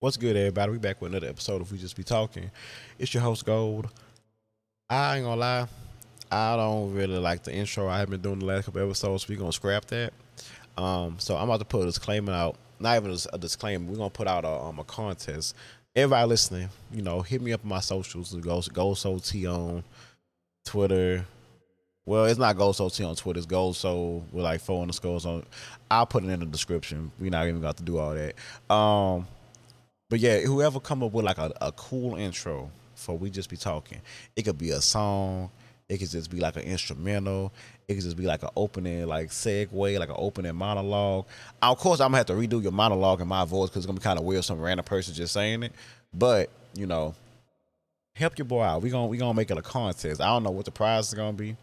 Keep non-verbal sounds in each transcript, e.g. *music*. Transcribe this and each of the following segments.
What's good, everybody? We back with another episode of We Just Be Talking. It's your host, Gold. I ain't gonna lie, I don't really like the intro I have been doing the last couple episodes. So we gonna scrap that. Um, so I'm about to put a disclaimer out. Not even a disclaimer. We're gonna put out a, um, a contest. Everybody listening, you know, hit me up on my socials. Go Go So T on Twitter. Well, it's not Gold Soul T on Twitter. It's Gold Soul with like four underscores on. I'll put it in the description. We're not even got to do all that. Um, but yeah, whoever come up with like a, a cool intro for we just be talking. It could be a song. It could just be like an instrumental. It could just be like an opening, like segue, like an opening monologue. Of course, I'm gonna have to redo your monologue in my voice because it's gonna be kind of weird, some random person just saying it. But you know, help your boy out. We gonna we gonna make it a contest. I don't know what the prize is gonna be.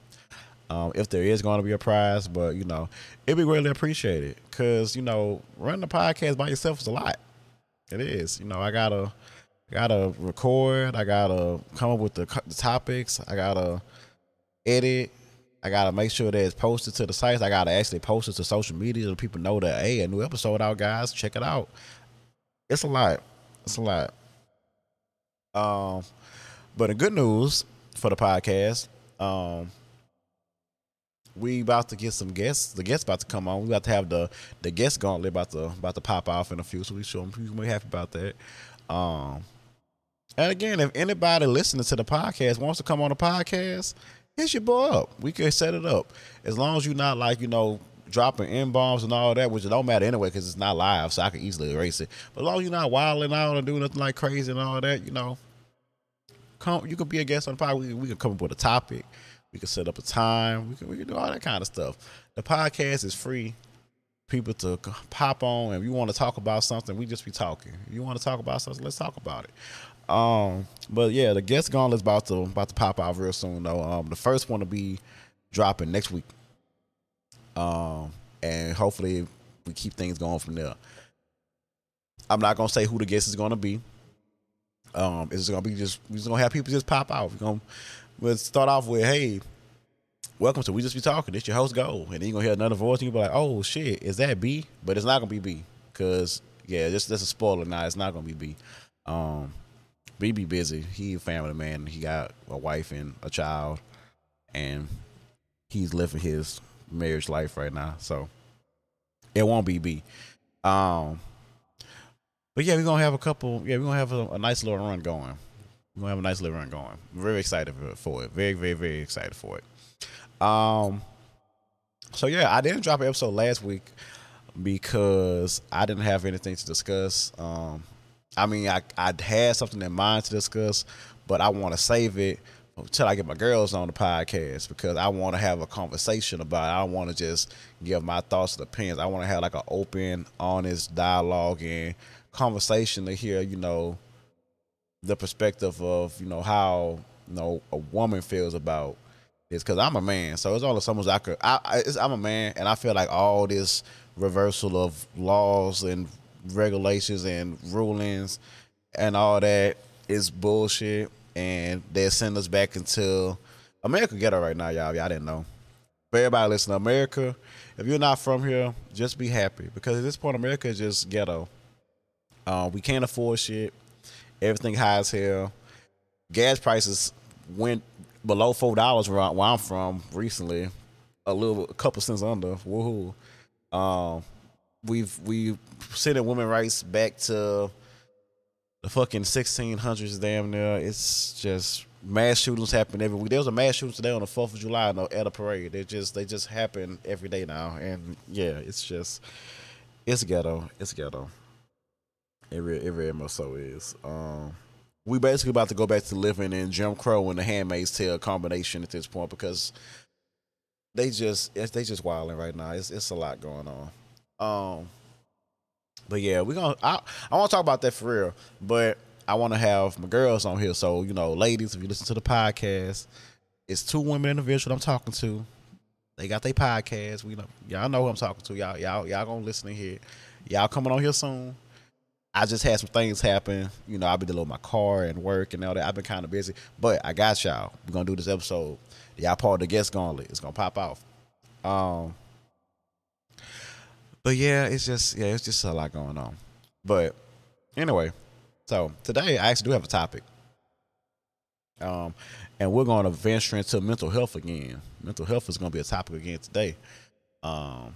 Um, if there is to be a prize, but you know, it'd be really appreciated because you know, running the podcast by yourself is a lot. It is. You know, I gotta gotta record. I gotta come up with the, the topics. I gotta edit. I gotta make sure that it's posted to the sites. I gotta actually post it to social media so people know that hey, a new episode out, guys. Check it out. It's a lot. It's a lot. Um, but the good news for the podcast, um, we about to get some guests. The guests about to come on. We about to have the the guest gauntlet about to about to pop off in a few. So we show them. We happy about that. Um, and again, if anybody listening to the podcast wants to come on the podcast, hit your boy up. We can set it up as long as you're not like you know dropping n bombs and all that, which it don't matter anyway because it's not live, so I can easily erase it. But as long as you're not wilding out and doing nothing like crazy and all that, you know, come. You could be a guest on the podcast. We, we can come up with a topic we can set up a time. We can we can do all that kind of stuff. The podcast is free. People to pop on, if you want to talk about something, we just be talking. If you want to talk about something, let's talk about it. Um, but yeah, the guest gauntlet is about to about to pop out real soon though. Um, the first one to be dropping next week. Um, and hopefully we keep things going from there. I'm not gonna say who the guest is gonna be. Um, it's gonna be just we're just gonna have people just pop out. We're gonna We'll start off with, hey, welcome to We Just Be Talking. It's your host, Go. And then you're going to hear another voice and you'll be like, oh, shit, is that B? But it's not going to be B. Because, yeah, this, this a spoiler now. It's not going to be B. Um, B be busy. He a family man. He got a wife and a child. And he's living his marriage life right now. So it won't be B. Um, but yeah, we're gonna have a couple. Yeah, we're gonna have a, a nice little run going. Gonna have a nice little run going. Very excited for it. Very, very, very excited for it. Um. So yeah, I didn't drop an episode last week because I didn't have anything to discuss. Um, I mean, I I had something in mind to discuss, but I want to save it until I get my girls on the podcast because I want to have a conversation about it. I want to just give my thoughts and opinions. I want to have like an open, honest dialogue and conversation to hear, you know, the perspective of you know how you know a woman feels about this because I'm a man, so it's all the summers I could. I, I I'm a man, and I feel like all this reversal of laws and regulations and rulings and all that is bullshit, and they send us back into America ghetto right now, y'all. Y'all didn't know. For everybody listening, America, if you're not from here, just be happy because at this point, America is just ghetto. Uh, we can't afford shit. Everything high as hell. Gas prices went below four dollars where, I'm from recently. A little, a couple cents under. Woohoo! Um, we've we sent women rights back to the fucking 1600s. Damn near. It's just mass shootings happen every week. There was a mass shooting today on the Fourth of July at a parade. They just they just happen every day now, and yeah, it's just it's ghetto. It's ghetto. It really, it is. Um, we basically about to go back to living in Jim Crow and the Handmaid's Tale combination at this point because they just they just wilding right now. It's it's a lot going on. Um, but yeah, we're gonna I I want to talk about that for real, but I want to have my girls on here. So you know, ladies, if you listen to the podcast, it's two women individual I'm talking to. They got their podcast. We know y'all know who I'm talking to. Y'all y'all y'all gonna listen in here. Y'all coming on here soon. I just had some things happen. You know, I've been dealing with my car and work and all that. I've been kind of busy, but I got y'all. We're gonna do this episode. Y'all part of the guest gauntlet. It's gonna pop off. Um, but yeah, it's just yeah, it's just a lot going on. But anyway, So today I actually do have a topic. Um, and we're to venture into mental health again. Mental health is to be a topic again today. Um,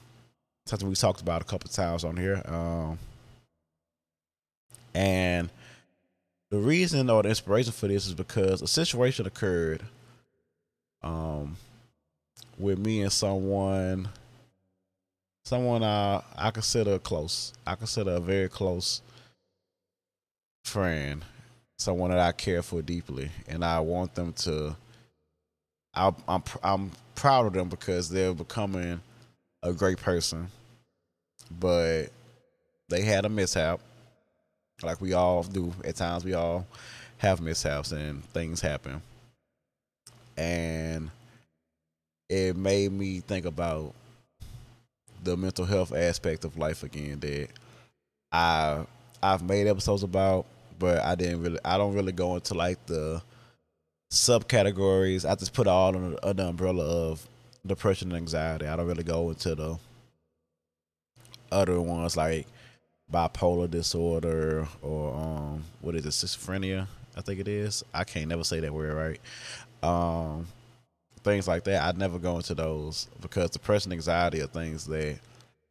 something we talked about a couple times on here. Um, and the reason or the inspiration for this is because a situation occurred um, with me and someone, someone I I consider close. I consider a very close friend, someone that I care for deeply, and I want them to. I, I'm I'm proud of them because they're becoming a great person, but they had a mishap, like we all do at times. We all have mishaps and things happen, and it made me think about the mental health aspect of life again that I I've made episodes about, but I didn't really I don't really go into like the subcategories. I just put it all under, under the umbrella of depression and anxiety. I don't really go into the other ones like bipolar disorder or um what is it schizophrenia I think it is. I can't never say that word right. Um things like that. I'd never go into those because depression, anxiety are things that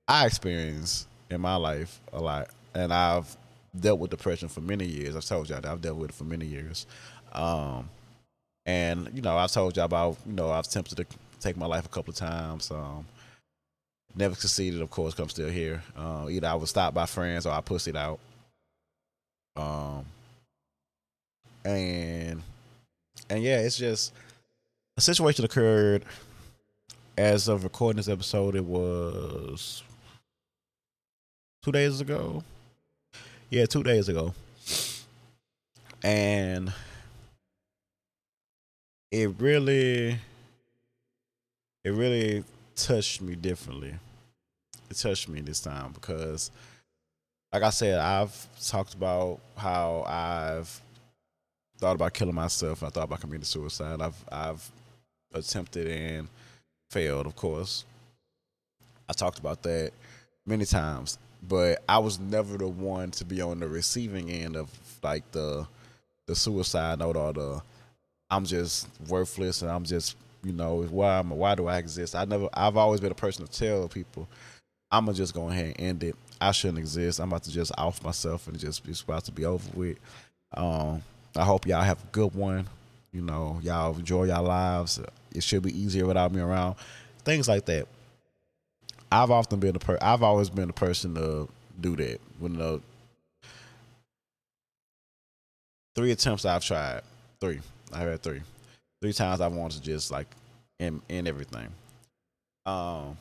I experience in my life a lot, and I've dealt with depression for many years. I've told y'all that I've dealt with it for many years, um, and you know I've told y'all about you know I've attempted to take my life a couple of times. Um, never succeeded, of course. I'm still here. Uh, either I was stopped by friends or I pushed it out. Um, and and yeah, it's just a situation occurred as of recording this episode. It was two days ago. Yeah, two days ago. And it really, it really touched me differently. It touched me this time because, like I said, I've talked about how I've thought about killing myself. I thought about committing suicide. I've I've attempted and failed, of course. I talked about that many times, but I was never the one to be on the receiving end of like the the suicide note or the I'm just worthless and I'm just you know why am why do I exist? I never I've always been a person to tell people I'm gonna just go ahead and end it. I shouldn't exist. I'm about to just off myself and just it's about to be over with. Um, I hope y'all have a good one. You know, y'all enjoy your lives. It should be easier without me around. Things like that. I've often been a per. I've always been a person to do that. When the three attempts I've tried, three I've had three, three times I've wanted to just like in end everything. Um,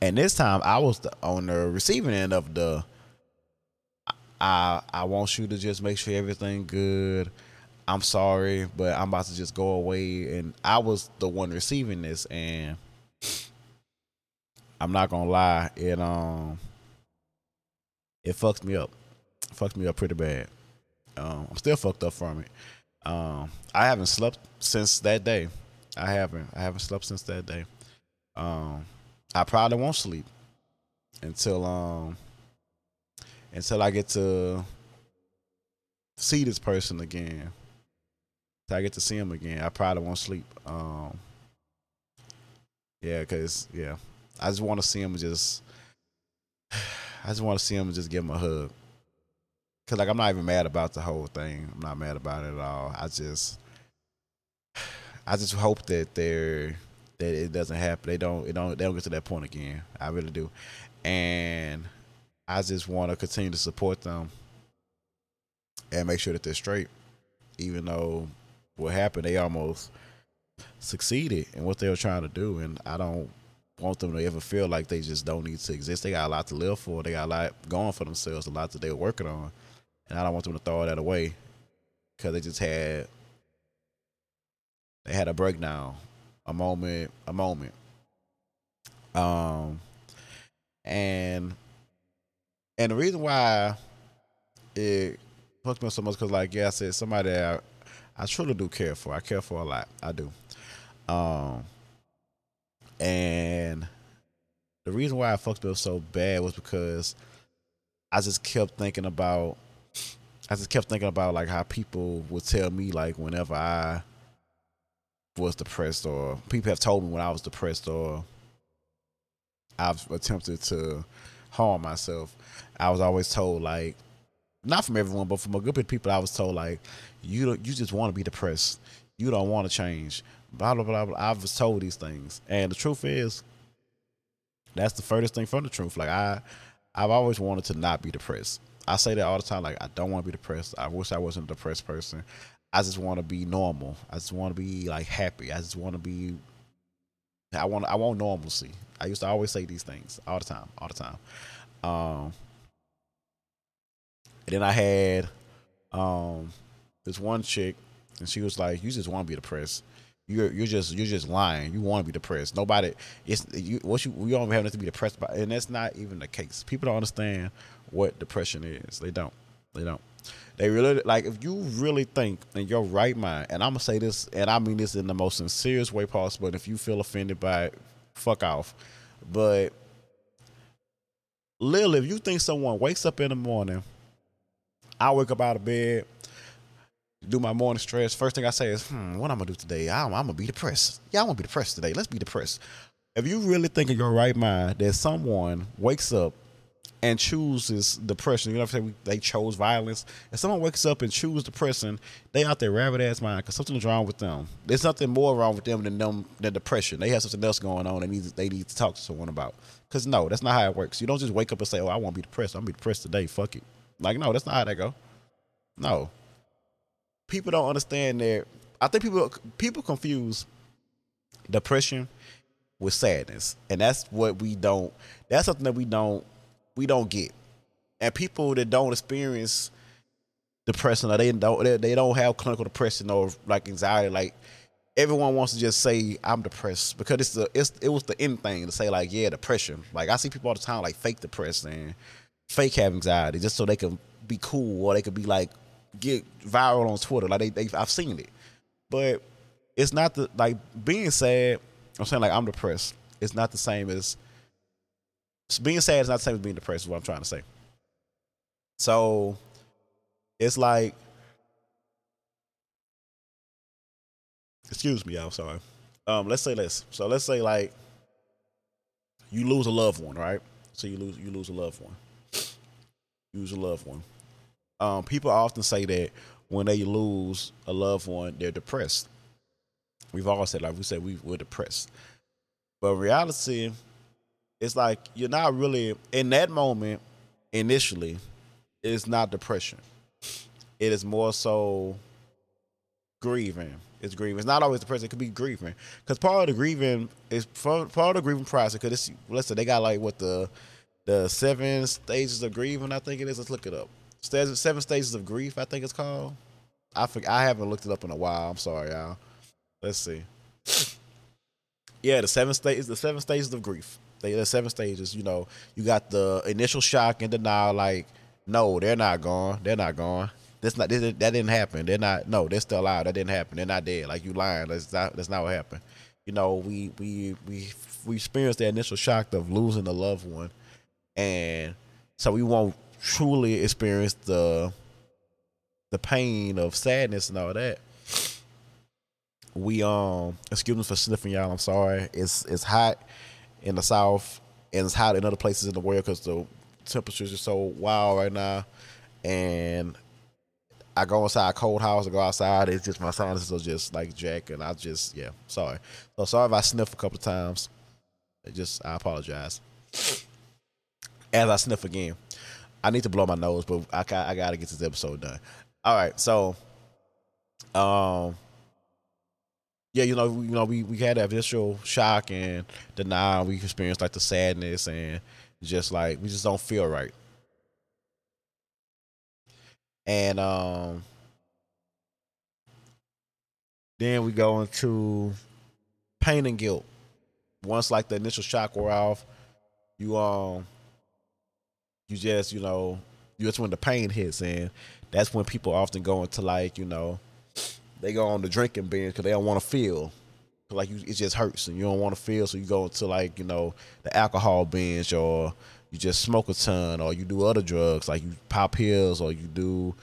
and this time I was the, on the receiving end of the. I I want you to just make sure everything good. I'm sorry, but I'm about to just go away. And I was the one receiving this, and I'm not gonna lie, it um it fucks me up. It fucks me up pretty bad. Um, I'm still fucked up from it. Um, I haven't slept since that day. I haven't. I haven't slept since that day. Um, I probably won't sleep until um until I get to see this person again. I get to see him again, I probably won't sleep. Um, yeah, cause yeah, I just want to see him. Just, *sighs* I just want to see him just give him a hug. Cause like I'm not even mad about the whole thing. I'm not mad about it at all. I just, I just hope that they're that it doesn't happen. They don't. It don't. They don't get to that point again. I really do, and I just want to continue to support them and make sure that they're straight, even though what happened, they almost succeeded in what they were trying to do. And I don't want them to ever feel like they just don't need to exist. They got a lot to live for. They got a lot going for themselves, a lot that they're working on. And I don't want them to throw that away because they just had they had a breakdown, a moment, a moment. Um, and and the reason why it fucked me so much because, like, yeah, I said somebody that I truly do care for. I care for a lot. I do. Um, and the reason why I fucked up so bad was because I just kept thinking about I just kept thinking about like how people would tell me like whenever I was depressed or people have told me when I was depressed or I've attempted to harm myself. I was always told like not from everyone, but from a good bit of people, I was told like you don't, you just want to be depressed. You don't want to change. Blah blah blah blah. I was told these things, and the truth is, that's the furthest thing from the truth. Like I, I've always wanted to not be depressed. I say that all the time. Like I don't want to be depressed. I wish I wasn't a depressed person. I just want to be normal. I just want to be like happy. I just want to be. I want. I want normalcy. I used to always say these things all the time. All the time. Um, and then I had um this one chick, and she was like, "You just want to be depressed. You're you're just you're just lying. You want to be depressed. Nobody. It's you. What you We don't have nothing to be depressed about, and that's not even the case. People don't understand what depression is. They don't. They don't. They really like if you really think in your right mind, and I'm gonna say this, and I mean this in the most sincere way possible. And if you feel offended by it, fuck off. But Lil, if you think someone wakes up in the morning, I wake up out of bed, do my morning stress. First thing I say is, hmm, what I'm gonna do today? I'm, I'm gonna be depressed. Yeah, I'm gonna be depressed today. Let's be depressed. If you really think in your right mind that someone wakes up and chooses depression, you know what I'm saying? They chose violence. If someone wakes up and chooses depression, they out there rabbit ass mind because something's wrong with them. There's nothing more wrong with them than them than depression. They have something else going on. They need they need to talk to someone about. Cause no, that's not how it works. You don't just wake up and say, "Oh, I want to be depressed. I'm gonna be depressed today. Fuck it." Like no, that's not how that go. No, people don't understand that. I think people people confuse depression with sadness, and that's what we don't. That's something that we don't we don't get. And people that don't experience depression or they don't they, don't have clinical depression or like anxiety, like everyone wants to just say I'm depressed because it's the it's it was the end thing to say like yeah depression. Like I see people all the time like fake depressed and fake have anxiety just so they can be cool or they could be like get viral on Twitter. Like they, they I've seen it, but it's not the like being sad. I'm saying like I'm depressed. It's not the same as being sad. Is not the same as being depressed. Is what I'm trying to say. So it's like, excuse me, y'all. Sorry. Um, let's say this. So let's say like you lose a loved one, right? So you lose you lose a loved one. You lose a loved one um, people often say that when they lose a loved one, they're depressed. We've all said, like we said, we, we're depressed. But reality, it's like you're not really in that moment. Initially, it's not depression. It is more so grieving. It's grieving. It's not always depression. It could be grieving because part of the grieving is part of the grieving process. Because it's listen, they got like what the the seven stages of grieving. I think it is. Let's look it up. Seven Stages of Grief, I think it's called. I I haven't looked it up in a while. I'm sorry, y'all. Let's see. *sniffs* Yeah, the seven stages, the seven stages of grief. They the seven stages. You know, you got the initial shock and denial. Like, no, they're not gone. They're not gone. That's not that didn't happen. They're not. No, they're still alive. That didn't happen. They're not dead. Like you lying. That's not. That's not what happened. You know, we we we we experienced the initial shock of losing a loved one, and so we won't truly experience the the pain of sadness and all that. We um excuse me for sniffing y'all. I'm sorry. It's it's hot in the south and it's hot in other places in the world because the temperatures are so wild right now. And I go inside a cold house, I go outside. It's just my sinuses are just like jack, and I just yeah, sorry. So sorry if I sniff a couple of times. It just I apologize. As I sniff again. I need to blow my nose, but I I got to get this episode done. All right, so, um, yeah, you know, you know, we we had that initial shock and denial. We experienced like the sadness and just like we just don't feel right. And um, then we go into pain and guilt. Once like the initial shock wore off, you um you just you know you just when the pain hits and that's when people often go into like you know they go on the drinking binge because they don't want to feel like you, it just hurts and you don't want to feel so you go into like you know the alcohol binge or you just smoke a ton or you do other drugs like you pop pills or you do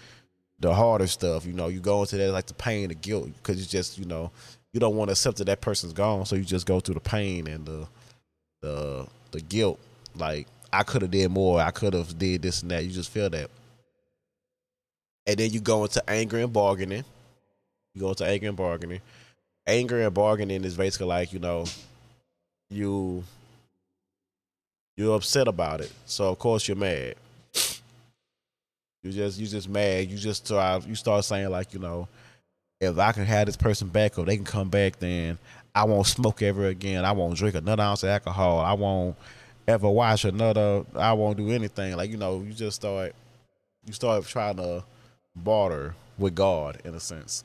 the harder stuff. You know, you go into that like the pain, the guilt, because you just you know you don't want to accept that that person's gone, so you just go through the pain and the the the guilt. Like I could have did more. I could have did this and that. You just feel that, and then you go into anger and bargaining. You go to anger and bargaining. Anger and bargaining is basically like you know you you're upset about it, so of course you're mad. You just you just mad. You just start you start saying like you know, if I can have this person back or they can come back, then I won't smoke ever again. I won't drink another ounce of alcohol. I won't ever watch another. I won't do anything. Like you know, you just start you start trying to barter with God in a sense.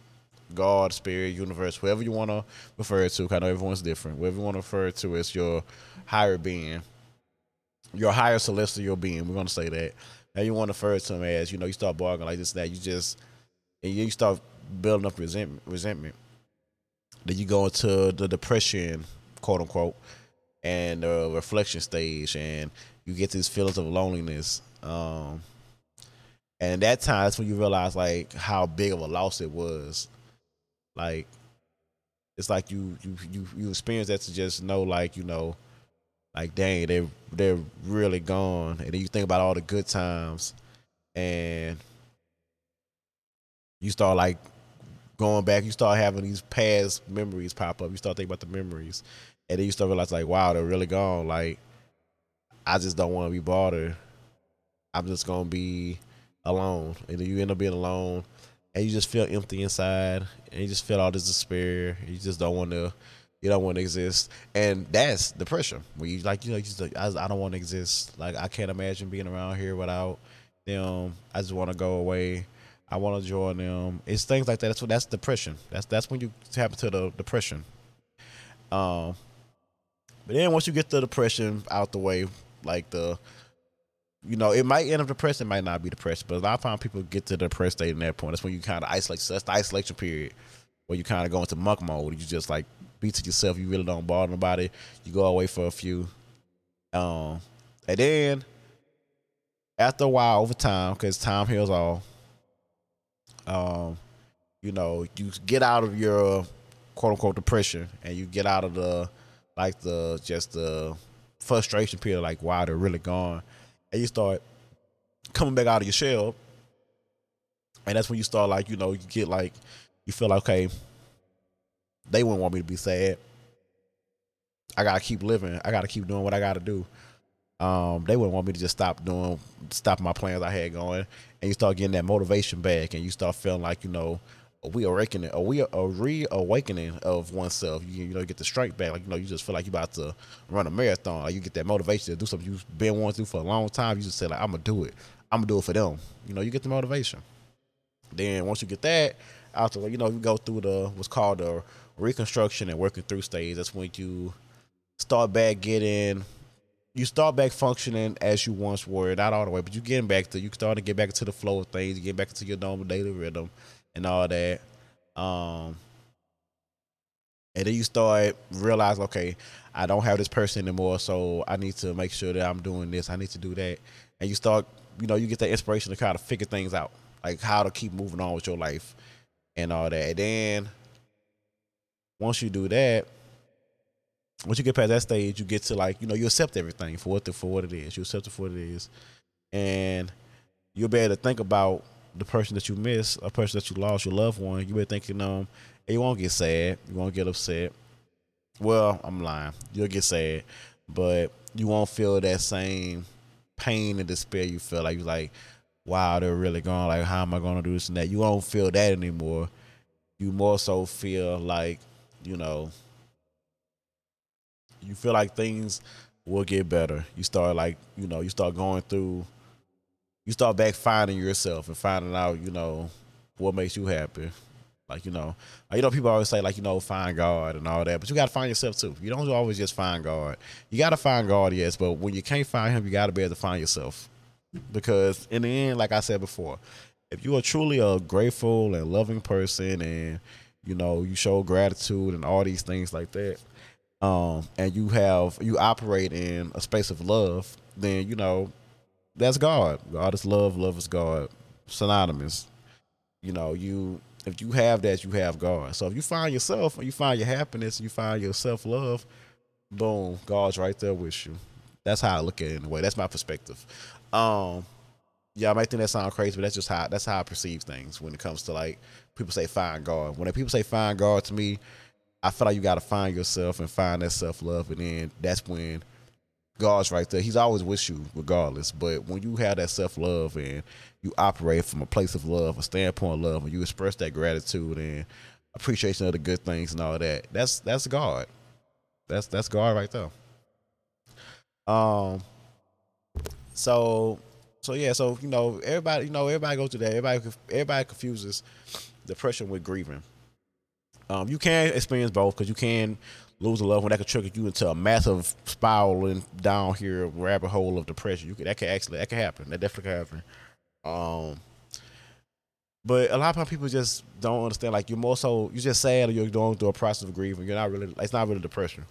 God, spirit, universe, whoever you want to refer to. I know everyone's different. Whatever you want to refer to as your higher being, your higher celestial being. We're gonna say that. Now you want to refer to him as you know you start bargaining like this that you just and you start building up resentment. Resentment. Then you go into the depression, quote unquote, and the reflection stage, and you get these feelings of loneliness. Um, and that time, that's when you realize like how big of a loss it was. Like, it's like you you you you experience that to just know like you know like dang they they're really gone. And then you think about all the good times and you start like going back you start having these past memories pop up. You start thinking about the memories. And then you start realize like wow they're really gone. Like i just don't want to be bothered. I'm just gonna be alone. And then you end up being alone and you just feel empty inside and you just feel all this despair you just don't want to you don't want to exist, and that's depression. When you like, you know, you just like, I, I don't want to exist. Like I can't imagine being around here without them. I just want to go away. I want to join them. It's things like that. That's what that's depression. That's that's when you tap into the depression. Um, but then once you get the depression out the way, like the, you know, it might end up depressed. It might not be depressed. But a lot of times people get to the depressed state in that point. That's when you kind of isolate. So that's the isolation period where you kind of go into monk mode. You just like be to yourself. You really don't bother nobody. You go away for a few. Um, and then after a while, over time, because time heals all. Um, you know, you get out of your quote unquote depression, and you get out of the like the just the frustration period, like wow, they're really gone, and you start coming back out of your shell, and that's when you start like you know you get like you feel like okay they wouldn't want me to be sad. I gotta keep living. I gotta keep doing what I gotta do. Um, they wouldn't want me to just stop doing, stop my plans I had going, and you start getting that motivation back, and you start feeling like you know, a reawakening, a we a reawakening of oneself. You you know, you get the strength back, like you know, you just feel like you about to run a marathon, like you get that motivation to do something you've been wanting to do for a long time. You just say like, I'm gonna do it. I'm gonna do it for them. You know, you get the motivation. Then once you get that the you know, you go through the what's called the reconstruction and working through stage, that's when you start back getting you start back functioning as you once were, not all the way, but you're getting back to you start to get back into the flow of things, you get back into your normal daily rhythm and all that. Um and then you start realize, okay, I don't have this person anymore, so I need to make sure that I'm doing this. I need to do that. And you start, you know, you get that inspiration to kind of figure things out, like how to keep moving on with your life and all that. And then once you do that, once you get past that stage, you get to like, you know, you accept everything for what the, for what it is. You accept it for what it is. And you'll be able to think about the person that you miss, a person that you lost, your loved one. You'll be thinking, um, you won't get sad, you won't get upset. Well, I'm lying. You'll get sad, but you won't feel that same pain and despair you feel like you're like, wow, they're really gone. Like, how am I gonna do this and that? You won't feel that anymore. You more so feel like you know, you feel like things will get better. You start like, you know, you start going through, you start back finding yourself and finding out, you know, what makes you happy. Like, you know, you know, people always say like, you know, find God and all that, but you got to find yourself too. You don't always just find God. You got to find God, yes, but when you can't find him, you got to be able to find yourself. Because in the end, like I said before, if you are truly a grateful and loving person and you know, you show gratitude and all these things like that. Um, and you have you operate in a space of love, then you know that's God. God is love, love is God. Synonymous. you know, you if you have that, you have God. So if you find yourself, you find your happiness, you find your self love, boom, God's right there with you. That's how I look at it in a way. That's my perspective. Um, yeah, I might think that sound crazy, but that's just how that's how I perceive things when it comes to like people say find God. When people say find God to me, I feel like you got to find yourself and find that self love, and then that's when God's right there. He's always with you, regardless. But when you have that self love and you operate from a place of love, a standpoint of love, and you express that gratitude and appreciation of the good things and all that, that's that's God. That's that's God right there. Um. So so yeah, so you know, everybody, you know, everybody goes through that. Everybody, everybody confuses depression with grieving. Um, you can experience both because you can lose a loved one that could trigger you into a massive spiraling down here rabbit hole of depression. You could that could actually that could happen. That definitely could happen. Um, but a lot of people just don't understand. Like you're more so you're just sad or you're going through a process of grieving. You're not really. It's not really depression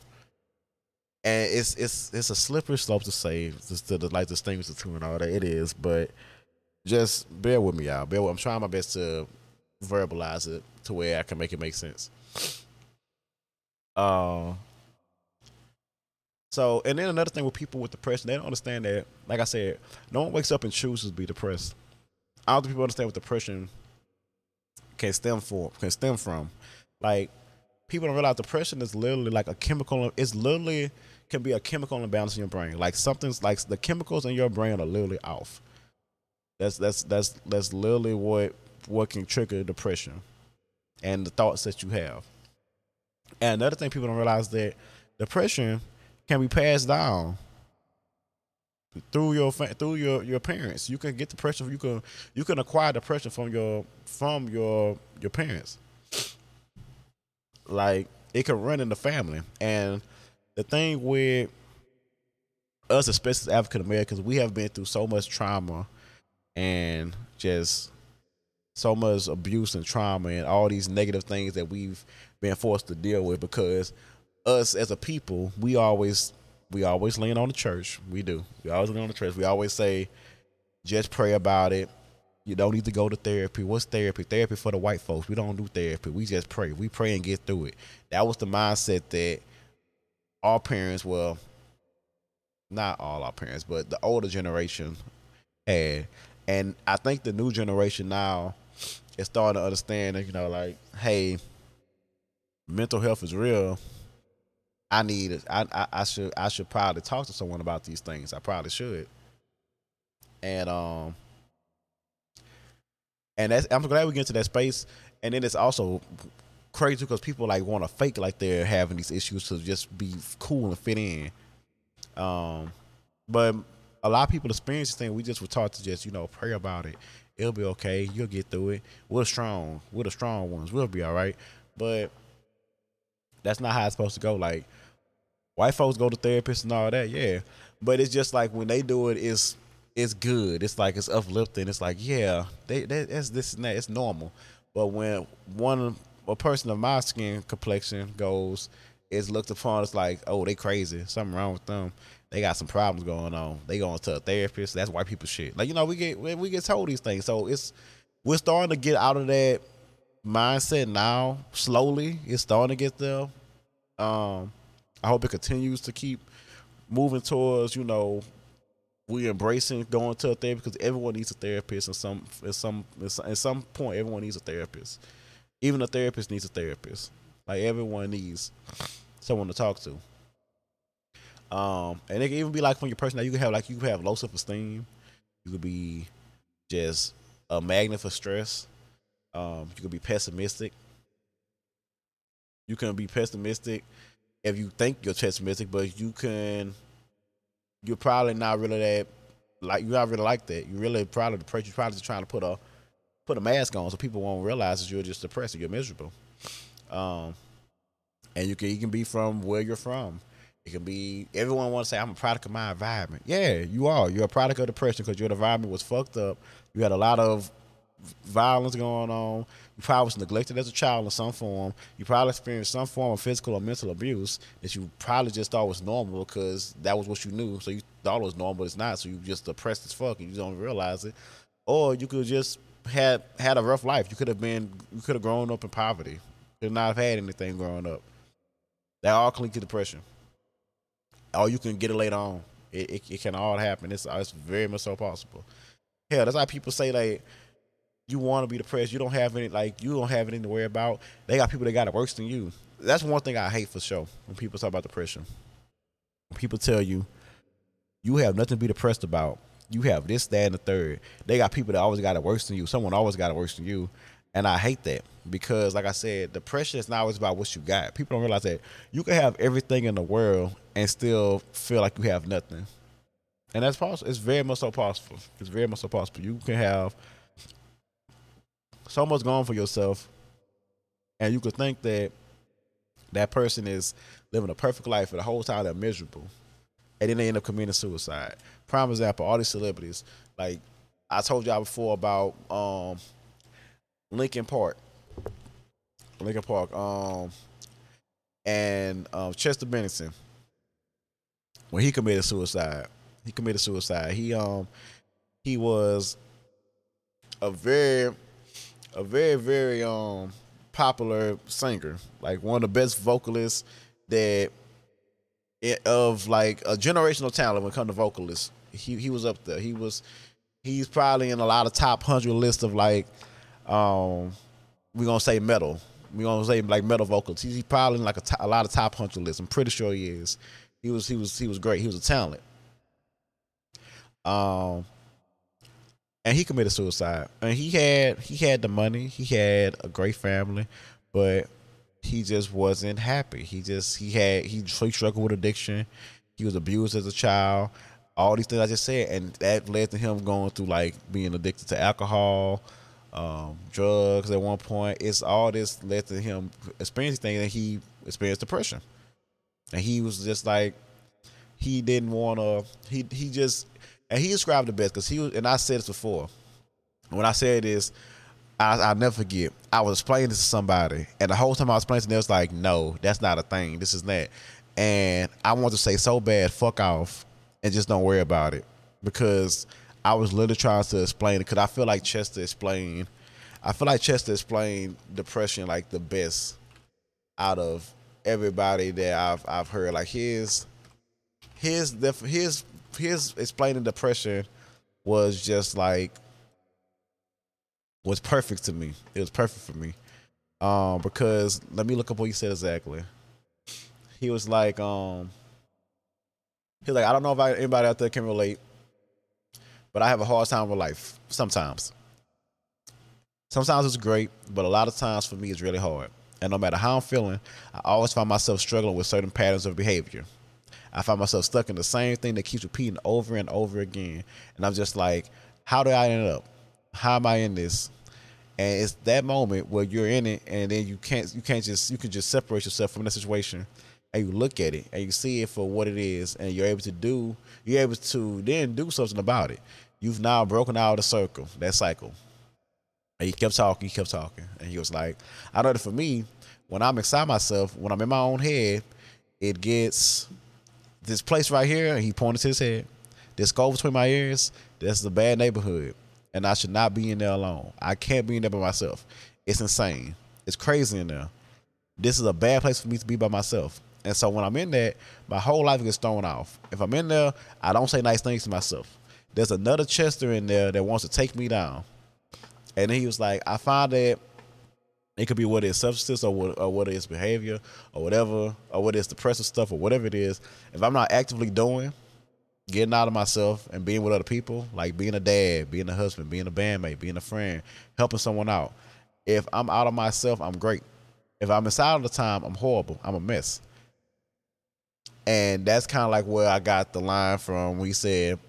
and it's it's it's a slippery slope to say just to like distinguish the two and all that it is, but just bear with me, y'all. Bear with, I'm trying my best to verbalize it to where I can make it make sense. Uh, so and then another thing with people with depression, they don't understand that. Like I said, no one wakes up and chooses to be depressed. I don't think people understand what depression can stem for can stem from. Like people don't realize depression is literally like a chemical. It's literally can be a chemical imbalance in your brain. Like something's like the chemicals in your brain are literally off. That's that's that's that's literally what what can trigger depression and the thoughts that you have. And another thing people don't realize that depression can be passed down through your through your your parents. You can get the depression. You can you can acquire depression from your from your your parents. Like it can run in the family, and the thing with us, especially African Americans, we have been through so much trauma and just so much abuse and trauma and all these negative things that we've been forced to deal with because us as a people, we always we always lean on the church. We do. We always lean on the church. We always say, just pray about it. You don't need to go to therapy. What's therapy? Therapy for the white folks. We don't do therapy. We just pray. We pray and get through it. That was the mindset that all parents, well, not all our parents, but the older generation had. And I think the new generation now is starting to understand that, you know, like, hey, mental health is real. I need I, I I should I should probably talk to someone about these things. I probably should. And um and that's I'm glad we get to that space. And then it's also crazy because people like want to fake like they're having these issues to just be cool and fit in. Um, but a lot of people experience this thing. We just were taught to just you know pray about it. It'll be okay. You'll get through it. We're strong. We're the strong ones. We'll be all right. But that's not how it's supposed to go. Like white folks go to therapists and all that, yeah. But it's just like when they do it, it's it's good. It's like it's uplifting. It's like yeah, they, that's this and that. It's normal. But when one a person of my skin complexion goes is looked upon as like, oh, they crazy, something wrong with them. They got some problems going on. They going to a therapist. That's white people shit. Like you know, we get we get told these things. So it's we're starting to get out of that mindset now. Slowly, it's starting to get there. Um, I hope it continues to keep moving towards you know we embracing going to a therapist because everyone needs a therapist and some at some at some point everyone needs a therapist even a therapist needs a therapist. Like everyone needs someone to talk to. Um, and it can even be like from your personality. You can have like you can have low self esteem. You could be just a magnet for stress. Um, you can be pessimistic. You can be pessimistic if you think you're pessimistic, but you can. You're probably not really that. Like you're not really like that. You really probably person you're probably just trying to put a put a mask on so people won't realize that you're just depressed you're miserable. Um, and you can you can be from where you're from. It can be everyone wants to say I'm a product of my environment. Yeah, you are. You're a product of depression because your environment was fucked up. You had a lot of violence going on. You probably was neglected as a child in some form. You probably experienced some form of physical or mental abuse that you probably just thought was normal because that was what you knew. So you thought it was normal, but it's not. So you just depressed as fuck and you don't realize it. Or you could just had had a rough life. You could have been you could have grown up in poverty. Could not have had anything growing up. That all can lead to depression. Or you can get it later on. It, it, it can all happen. It's it's very much so possible. Hell, that's why people say like you want to be depressed. You don't have any like you don't have anything to worry about. They got people that got it worse than you. That's one thing I hate for sure when people talk about depression. When people tell you you have nothing to be depressed about. You have this, that, and the third. They got people that always got it worse than you. Someone always got it worse than you. And I hate that because, like I said, depression is not always about what you got. People don't realize that you can have everything in the world and still feel like you have nothing. And that's possible. It's very much so possible. It's very much so possible. You can have so much going for yourself, and you could think that that person is living a perfect life, but the whole time they're miserable, and then they end up committing suicide. Prime example: all these celebrities. Like I told y'all before about um, Linkin Park, Linkin Park, um, and um, Chester Bennington when he committed suicide. He committed suicide. He um he was a very a very very um popular singer, like one of the best vocalists that it, of like a generational talent when it comes to vocalists. He he was up there. He was he's probably in a lot of top hundred list of like um we're gonna say metal. We're gonna say like metal vocals. He's probably in like a, a lot of top hundred lists. I'm pretty sure he is. He was he was he was great. He was a talent. Um and he committed suicide. And he had he had the money, he had a great family, but he just wasn't happy. He just he had he, he struggled with addiction. He was abused as a child. All these things I just said, and that led to him going through like being addicted to alcohol, um, drugs. At one point, it's all this led to him experiencing things, and he experienced depression. And he was just like, he didn't want to. He he just and he described the best because he was, and I said this before. When I said this, I, I'll never forget. I was explaining this to somebody, and the whole time I was explaining it was like, no, that's not a thing. This is that. And I want to say so bad, fuck off, and just don't worry about it. Because I was literally trying to explain it, because I feel like Chester explained, I feel like Chester explained depression like the best out of everybody that I've I've heard. Like his his his his explaining depression was just like was perfect to me. It was perfect for me. Um, because let me look up what he said exactly. He was like, um, he was like, I don't know if I, anybody out there can relate, but I have a hard time with life sometimes. Sometimes it's great, but a lot of times for me it's really hard. And no matter how I'm feeling, I always find myself struggling with certain patterns of behavior. I find myself stuck in the same thing that keeps repeating over and over again. And I'm just like, how did I end up? How am I in this? And it's that moment where you're in it and then you can't you can't just you can just separate yourself from that situation and you look at it and you see it for what it is and you're able to do you're able to then do something about it. You've now broken out of the circle, that cycle. And he kept talking, he kept talking. And he was like, I know that for me, when I'm inside myself, when I'm in my own head, it gets this place right here, and he pointed to his head, this skull between my ears, that's a bad neighborhood. And I should not be in there alone. I can't be in there by myself. It's insane. It's crazy in there. This is a bad place for me to be by myself. And so when I'm in there, my whole life gets thrown off. If I'm in there, I don't say nice things to myself. There's another Chester in there that wants to take me down. And he was like, I find that it could be what is substance or what, or what is behavior or whatever, or what is depressive stuff or whatever it is. If I'm not actively doing, getting out of myself and being with other people, like being a dad, being a husband, being a bandmate, being a friend, helping someone out. If I'm out of myself, I'm great. If I'm inside all the time, I'm horrible. I'm a mess. And that's kind of like where I got the line from he said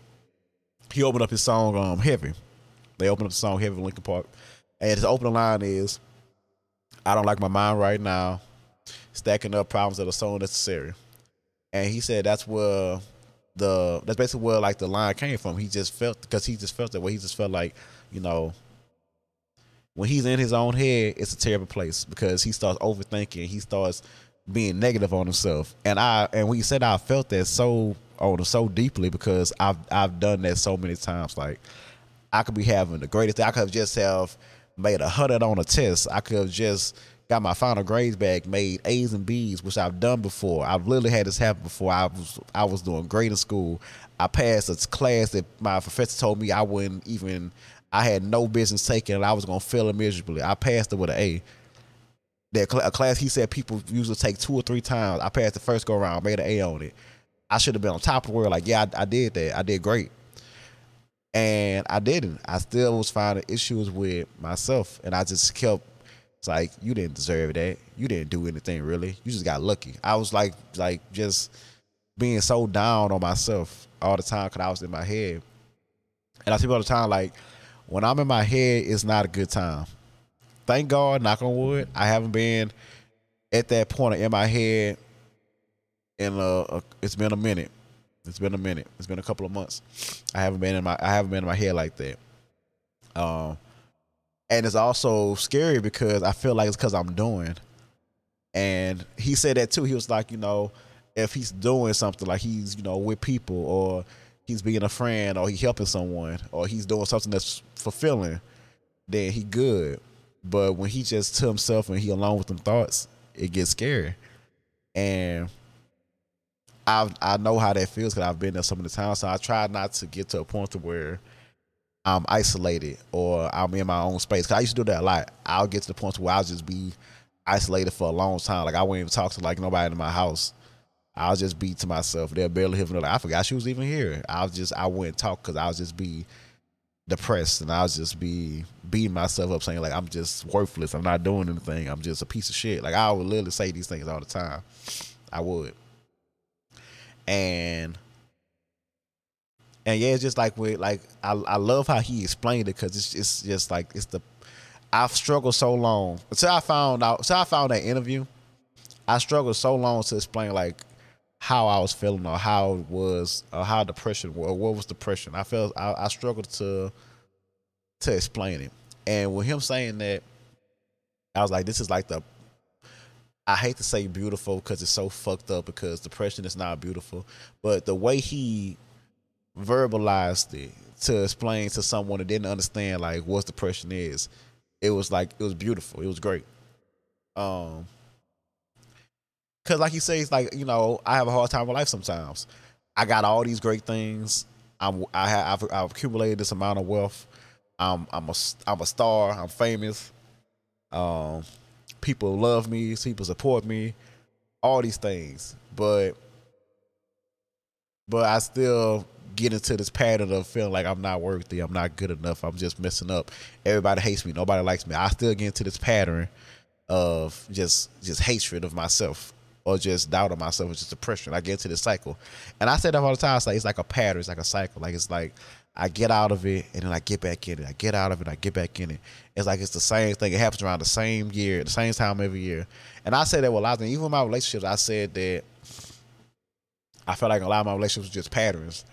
he opened up his song um Heavy. They opened up the song Heavy Linkin Park. And his opening line is I don't like my mind right now, stacking up problems that are so unnecessary. And he said that's where the that's basically where like the line came from. He just felt because he just felt that way. He just felt like, you know, when he's in his own head, it's a terrible place because he starts overthinking. He starts being negative on himself. And I and when he said I felt that so on so deeply because I've I've done that so many times. Like I could be having the greatest. I could have just have made a hundred on a test. I could have just got my final grades back, made A's and B's, which I've done before. I've literally had this happen before. I was I was doing great in school. I passed a class that my professor told me I wouldn't even. I had no business taking, and I was gonna fail it miserably. I passed it with an A. That cl- a class he said people usually take two or three times. I passed the first go around, made an A on it. I should have been on top of the world. Like, yeah, I, I did that. I did great and I didn't. I still was finding issues with myself, and I just kept. It's like you didn't deserve that. You didn't do anything really. You just got lucky. I was like, like just being so down on myself all the time because I was in my head. And I see all the time, like when I'm in my head, it's not a good time. Thank God, knock on wood, I haven't been at that point in my head in a, a it's been a minute. It's been a minute. It's been a couple of months. I haven't been in my I haven't been in my head like that. Um, and it's also scary because I feel like it's because I'm doing. And he said that too. He was like, you know, if he's doing something like he's you know with people or he's being a friend or he helping someone or he's doing something that's fulfilling, then he good. But when he just to himself and he alone with them thoughts, it gets scary. And I I know how that feels because I've been there so many times. So I try not to get to a point to where I'm isolated or I'm in my own space. Cause I used to do that a lot. I'll get to the point where I'll just be isolated for a long time. Like I wouldn't even talk to like nobody in my house. I'll just be to myself. They'll barely hear me. Like I forgot she was even here. I'll just I wouldn't talk because I'll just be depressed and I'll just be beating myself up saying like I'm just worthless. I'm not doing anything. I'm just a piece of shit. Like I would literally say these things all the time. I would and and yeah, it's just like with like I I love how he explained it because it's it's just like it's the I've struggled so long until I found out until I found that interview. I struggled so long to explain like how I was feeling or how it was or how depression or what was depression. I felt I, I struggled to to explain it, and with him saying that, I was like, this is like the I hate to say beautiful because it's so fucked up because depression is not beautiful, but the way he verbalized it to explain to someone that didn't understand like what depression is, it was like it was beautiful. It was great. Um, cause like he says, like you know, I have a hard time with life sometimes. I got all these great things. I'm I have I've, I've accumulated this amount of wealth. I'm I'm a I'm a star. I'm famous. Um, people love me, people support me, all these things. But but I still get into this pattern of feeling like I'm not worthy, I'm not good enough, I'm just messing up. Everybody hates me, nobody likes me. I still get into this pattern of just just hatred of myself or just doubt of myself, or just depression. I get into this cycle. And I say that all the time. It's like it's like a pattern, it's like a cycle. Like it's like I get out of it and then I get back in it. I get out of it, I get back in it. It's like it's the same thing. It happens around the same year, the same time every year. And I say that with a lot of things. Even my relationships, I said that I felt like a lot of my relationships were just patterns.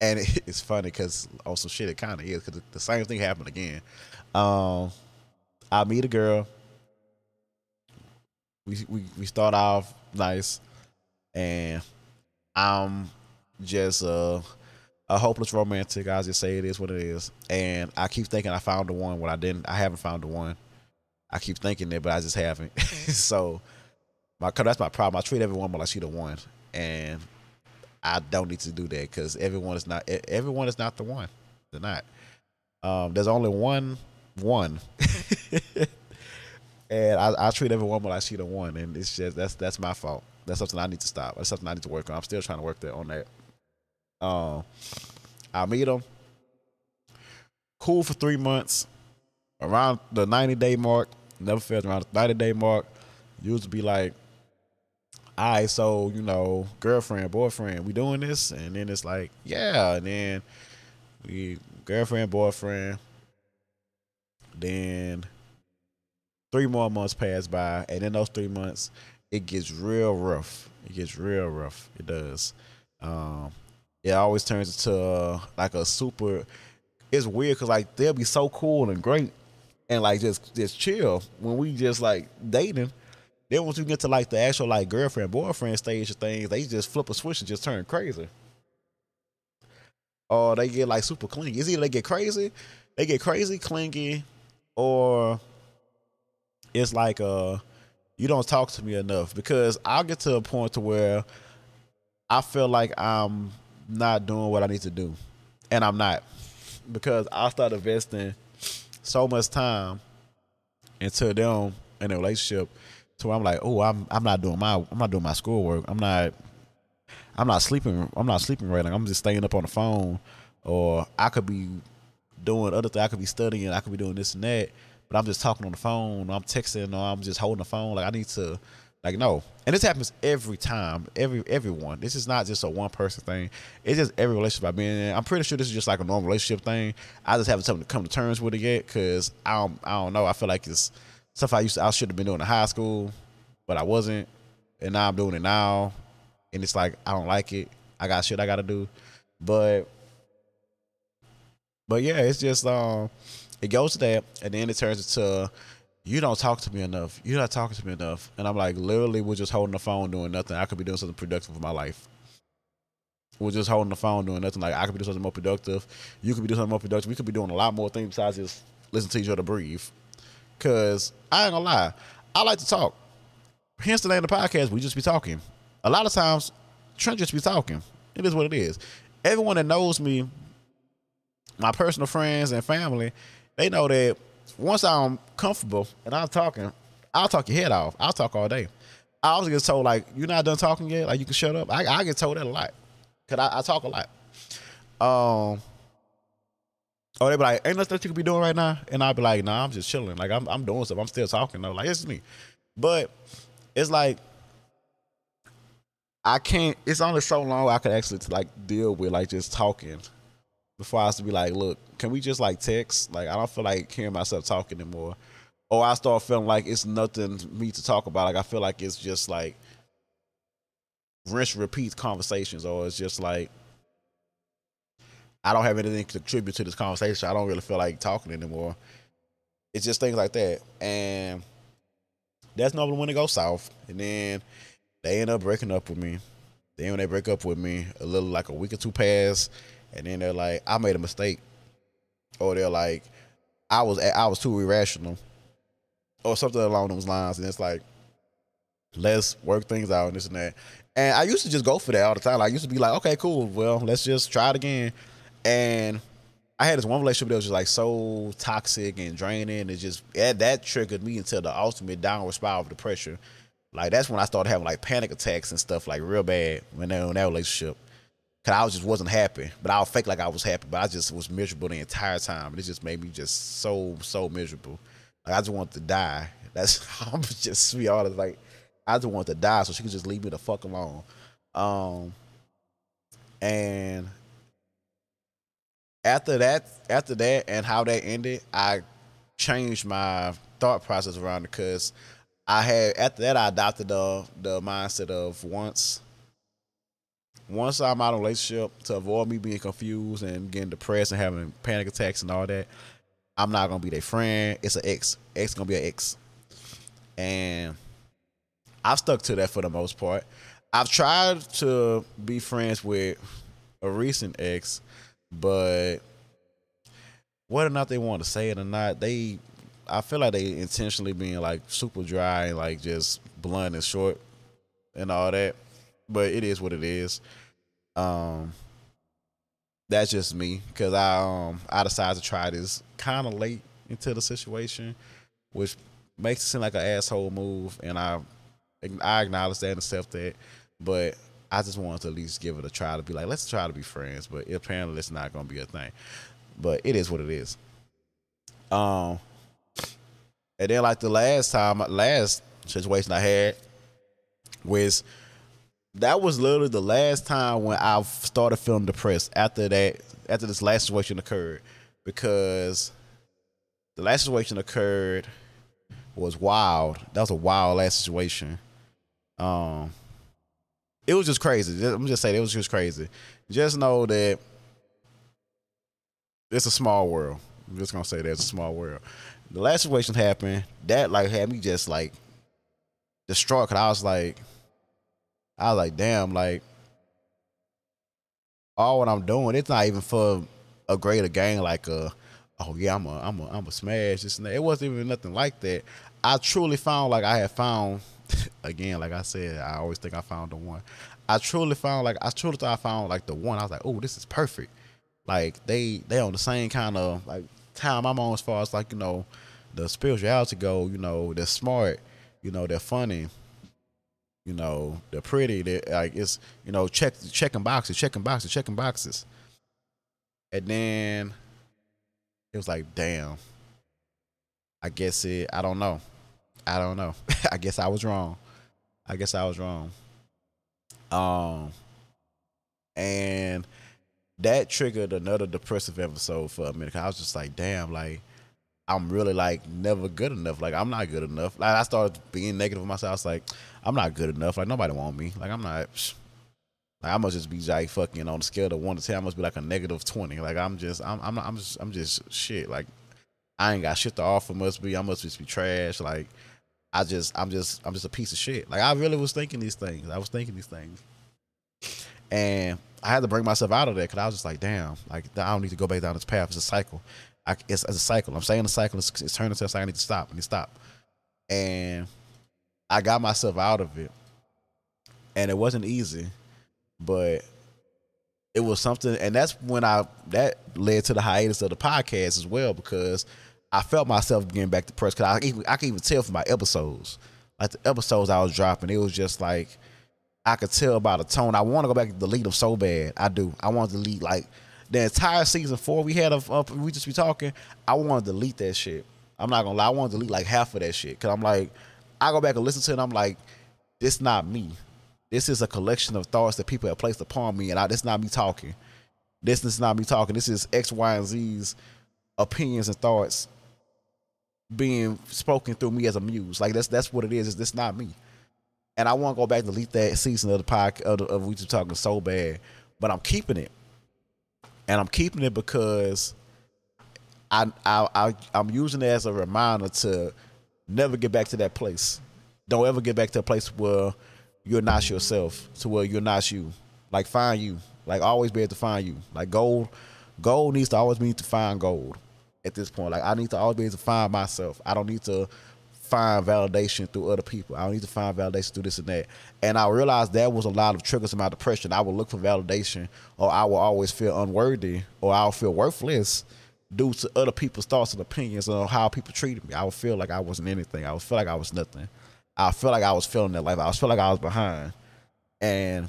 And it, *laughs* it's funny because also shit, it kind of is because the same thing happened again. Um, I meet a girl. We, we we start off nice, and I'm just uh a hopeless romantic. I just say it is what it is. And I keep thinking I found the one when I didn't. I haven't found the one. I keep thinking it, but I just haven't. *laughs* so my that's my problem. I treat everyone like she the one, and I don't need to do that because everyone is not. Everyone is not the one. They're not. Um, there's only one one. *laughs* and I, I, treat everyone woman like she the one, and it's just that's that's my fault. That's something I need to stop. That's something I need to work on. I'm still trying to work there on that. Um, I meet him. Cool for three months. Around the 90 day mark, never failed around the 90 day mark, used to be like, all right, so, you know, girlfriend, boyfriend, we doing this? And then it's like, yeah. And then we, girlfriend, boyfriend. Then three more months pass by. And in those three months, it gets real rough. It gets real rough. It does. Um, it always turns into uh, like a super. It's weird because like they'll be so cool and great, and like just just chill when we just like dating. Then once you get to like the actual like girlfriend boyfriend stage of things, they just flip a switch and just turn crazy. or they get like super clingy. It's either they get crazy, they get crazy, clingy, or it's like uh you don't talk to me enough because I'll get to a point to where I feel like I'm not doing what I need to do, and I'm not because I start investing so much time into them in a relationship to where I'm like, oh, I'm I'm not doing my I'm not doing my schoolwork. I'm not I'm not sleeping. I'm not sleeping right. Like I'm just staying up on the phone, or I could be doing other things. I could be studying. I could be doing this and that. But I'm just talking on the phone. I'm texting, or I'm just holding the phone. Like I need to, like no. And this happens every time. Every everyone. This is not just a one person thing. It's just every relationship I've been in. I'm pretty sure this is just like a normal relationship thing. I just haven't come to come to terms with it yet because I don't. I don't know. I feel like it's stuff I used to, I should have been doing in high school, but I wasn't, and now I'm doing it now and it's like I don't like it. I got shit I gotta do, but but yeah, it's just um, it goes to that, and then it turns into you don't talk to me enough. You're not talking to me enough, and I'm like literally we're just holding the phone doing nothing. I could be doing something productive with my life. We're just holding the phone doing nothing. Like I could be doing something more productive. You could be doing something more productive. We could be doing a lot more things besides just listen to each other breathe. Cause I ain't gonna lie, I like to talk. Hence the name of the podcast. We just be talking a lot of times Trent just be talking. It is what it is. Everyone that knows me, my personal friends and family, they know that once I'm comfortable and I'm talking, I'll talk your head off. I'll talk all day. I also get told like you're not done talking yet. Like you can shut up. I, I get told that a lot because I, I, talk a lot. Um. Oh, they be like, "Ain't nothing you could be doing right now," and I'll be like, "Nah, I'm just chilling. Like I'm I'm doing stuff. I'm still talking though. Like it's me." But it's like I can't. It's only so long I could actually like deal with like just talking before I have to be like, look, can we just like text? Like I don't feel like hearing myself talking anymore. Or I start feeling like it's nothing me to talk about. Like I feel like it's just like rinse repeat conversations, or it's just like I don't have anything to contribute to this conversation. I don't really feel like talking anymore. It's just things like that, and that's normally when it goes south. And then they end up breaking up with me. Then when they break up with me, a little like a week or two pass, and then they're like, "I made a mistake," or they're like, "I was I was too irrational," or something along those lines. And it's like, let's work things out and this and that. And I used to just go for that all the time. Like, I used to be like, okay, cool. Well, let's just try it again. And I had this one relationship that was just like so toxic and draining. It just that, that triggered me into the ultimate downward spiral of depression. Like that's when I started having like panic attacks and stuff like real bad when they were in that relationship. Cause I was just wasn't happy, but I'll fake like I was happy, but I just was miserable the entire time. And it just made me just so so miserable. Like I just wanted to die. *laughs* That's *laughs* I'm just sweet all like I just wanted to die so she could just leave me the fuck alone. Um and after that after that and how that ended, I changed my thought process around because I had after that I adopted the the mindset of once once I'm out of a relationship to avoid me being confused and getting depressed and having panic attacks and all that, I'm not gonna be their friend. It's an ex. Ex gonna be an ex. And I've stuck to that for the most part. I've tried to be friends with a recent ex, but whether or not they want to say it or not, they I feel like they intentionally being like super dry and like just blunt and short and all that. But it is what it is. Um that's just me because I um I decided to try this kind of late into the situation, which makes it seem like an asshole move, and I I acknowledge that and accept that, but I just wanted to at least give it a try to be like let's try to be friends, but apparently it's not gonna be a thing. But it is what it is. Um, and then like the last time, last situation I had was that was literally the last time when I started feeling depressed after that after this last situation occurred because the last situation occurred was wild. That was a wild last situation. Um it was just crazy. I'm just saying it was just crazy. Just know that it's a small world. I'm just gonna say that it's a small world the last situation happened, that like had me just like distraught. Cause I was like, I was like, damn, like all what I'm doing, it's not even for a greater gain like a oh yeah, I'm a I'm a I'm a smash this and that. It wasn't even nothing like that. I truly found like I had found *laughs* again, like I said, I always think I found the one. I truly found like I truly thought I found like the one. I was like, oh, this is perfect. Like they they on the same kind of like time I'm on as far as like you know the spirituality go. You know they're smart. You know they're funny. You know they're pretty. They like it's you know check checking boxes, checking boxes, checking boxes. And then it was like, damn. I guess it. I don't know. I don't know. *laughs* I guess I was wrong. I guess I was wrong. Um, and that triggered another depressive episode for a minute. I was just like, damn, like I'm really like never good enough. Like I'm not good enough. Like I started being negative with myself. I was like, I'm not good enough. Like nobody want me. Like I'm not. Like I must just be like fucking on the scale of one to ten. I must be like a negative twenty. Like I'm just, I'm, I'm, I'm just, I'm just shit. Like I ain't got shit to offer. Must be, I must just be trash. Like I just, I'm just, I'm just a piece of shit. Like I really was thinking these things. I was thinking these things, and I had to bring myself out of there because I was just like, damn, like I don't need to go back down this path. It's a cycle. I, it's, it's a cycle. I'm saying the cycle. It's, it's turning into a cycle. I need to stop. I need to stop. And I got myself out of it, and it wasn't easy but it was something, and that's when I that led to the hiatus of the podcast as well because I felt myself getting back to press because I even, I can even tell from my episodes, like the episodes I was dropping, it was just like I could tell by the tone. I want to go back to delete them so bad. I do. I want to delete like the entire season four we had of, of we just be talking. I want to delete that shit. I'm not gonna lie. I want to delete like half of that shit because I'm like, I go back and listen to it. I'm like, this not me. This is a collection of thoughts that people have placed upon me, and I, this is not me talking. This, this is not me talking. This is X, Y, and Z's opinions and thoughts being spoken through me as a muse. Like that's that's what it is. Is this not me? And I want to go back and delete that season of the podcast of, of we just talking so bad, but I'm keeping it, and I'm keeping it because I I, I I'm using it as a reminder to never get back to that place. Don't ever get back to a place where you're not yourself to where you're not you. Like find you. Like always be able to find you. Like gold, gold needs to always be to find gold at this point. Like I need to always be able to find myself. I don't need to find validation through other people. I don't need to find validation through this and that. And I realized that was a lot of triggers in my depression. I would look for validation or I will always feel unworthy or I'll feel worthless due to other people's thoughts and opinions on how people treated me. I would feel like I wasn't anything. I would feel like I was nothing. I feel like I was feeling that life. I was feeling like I was behind. And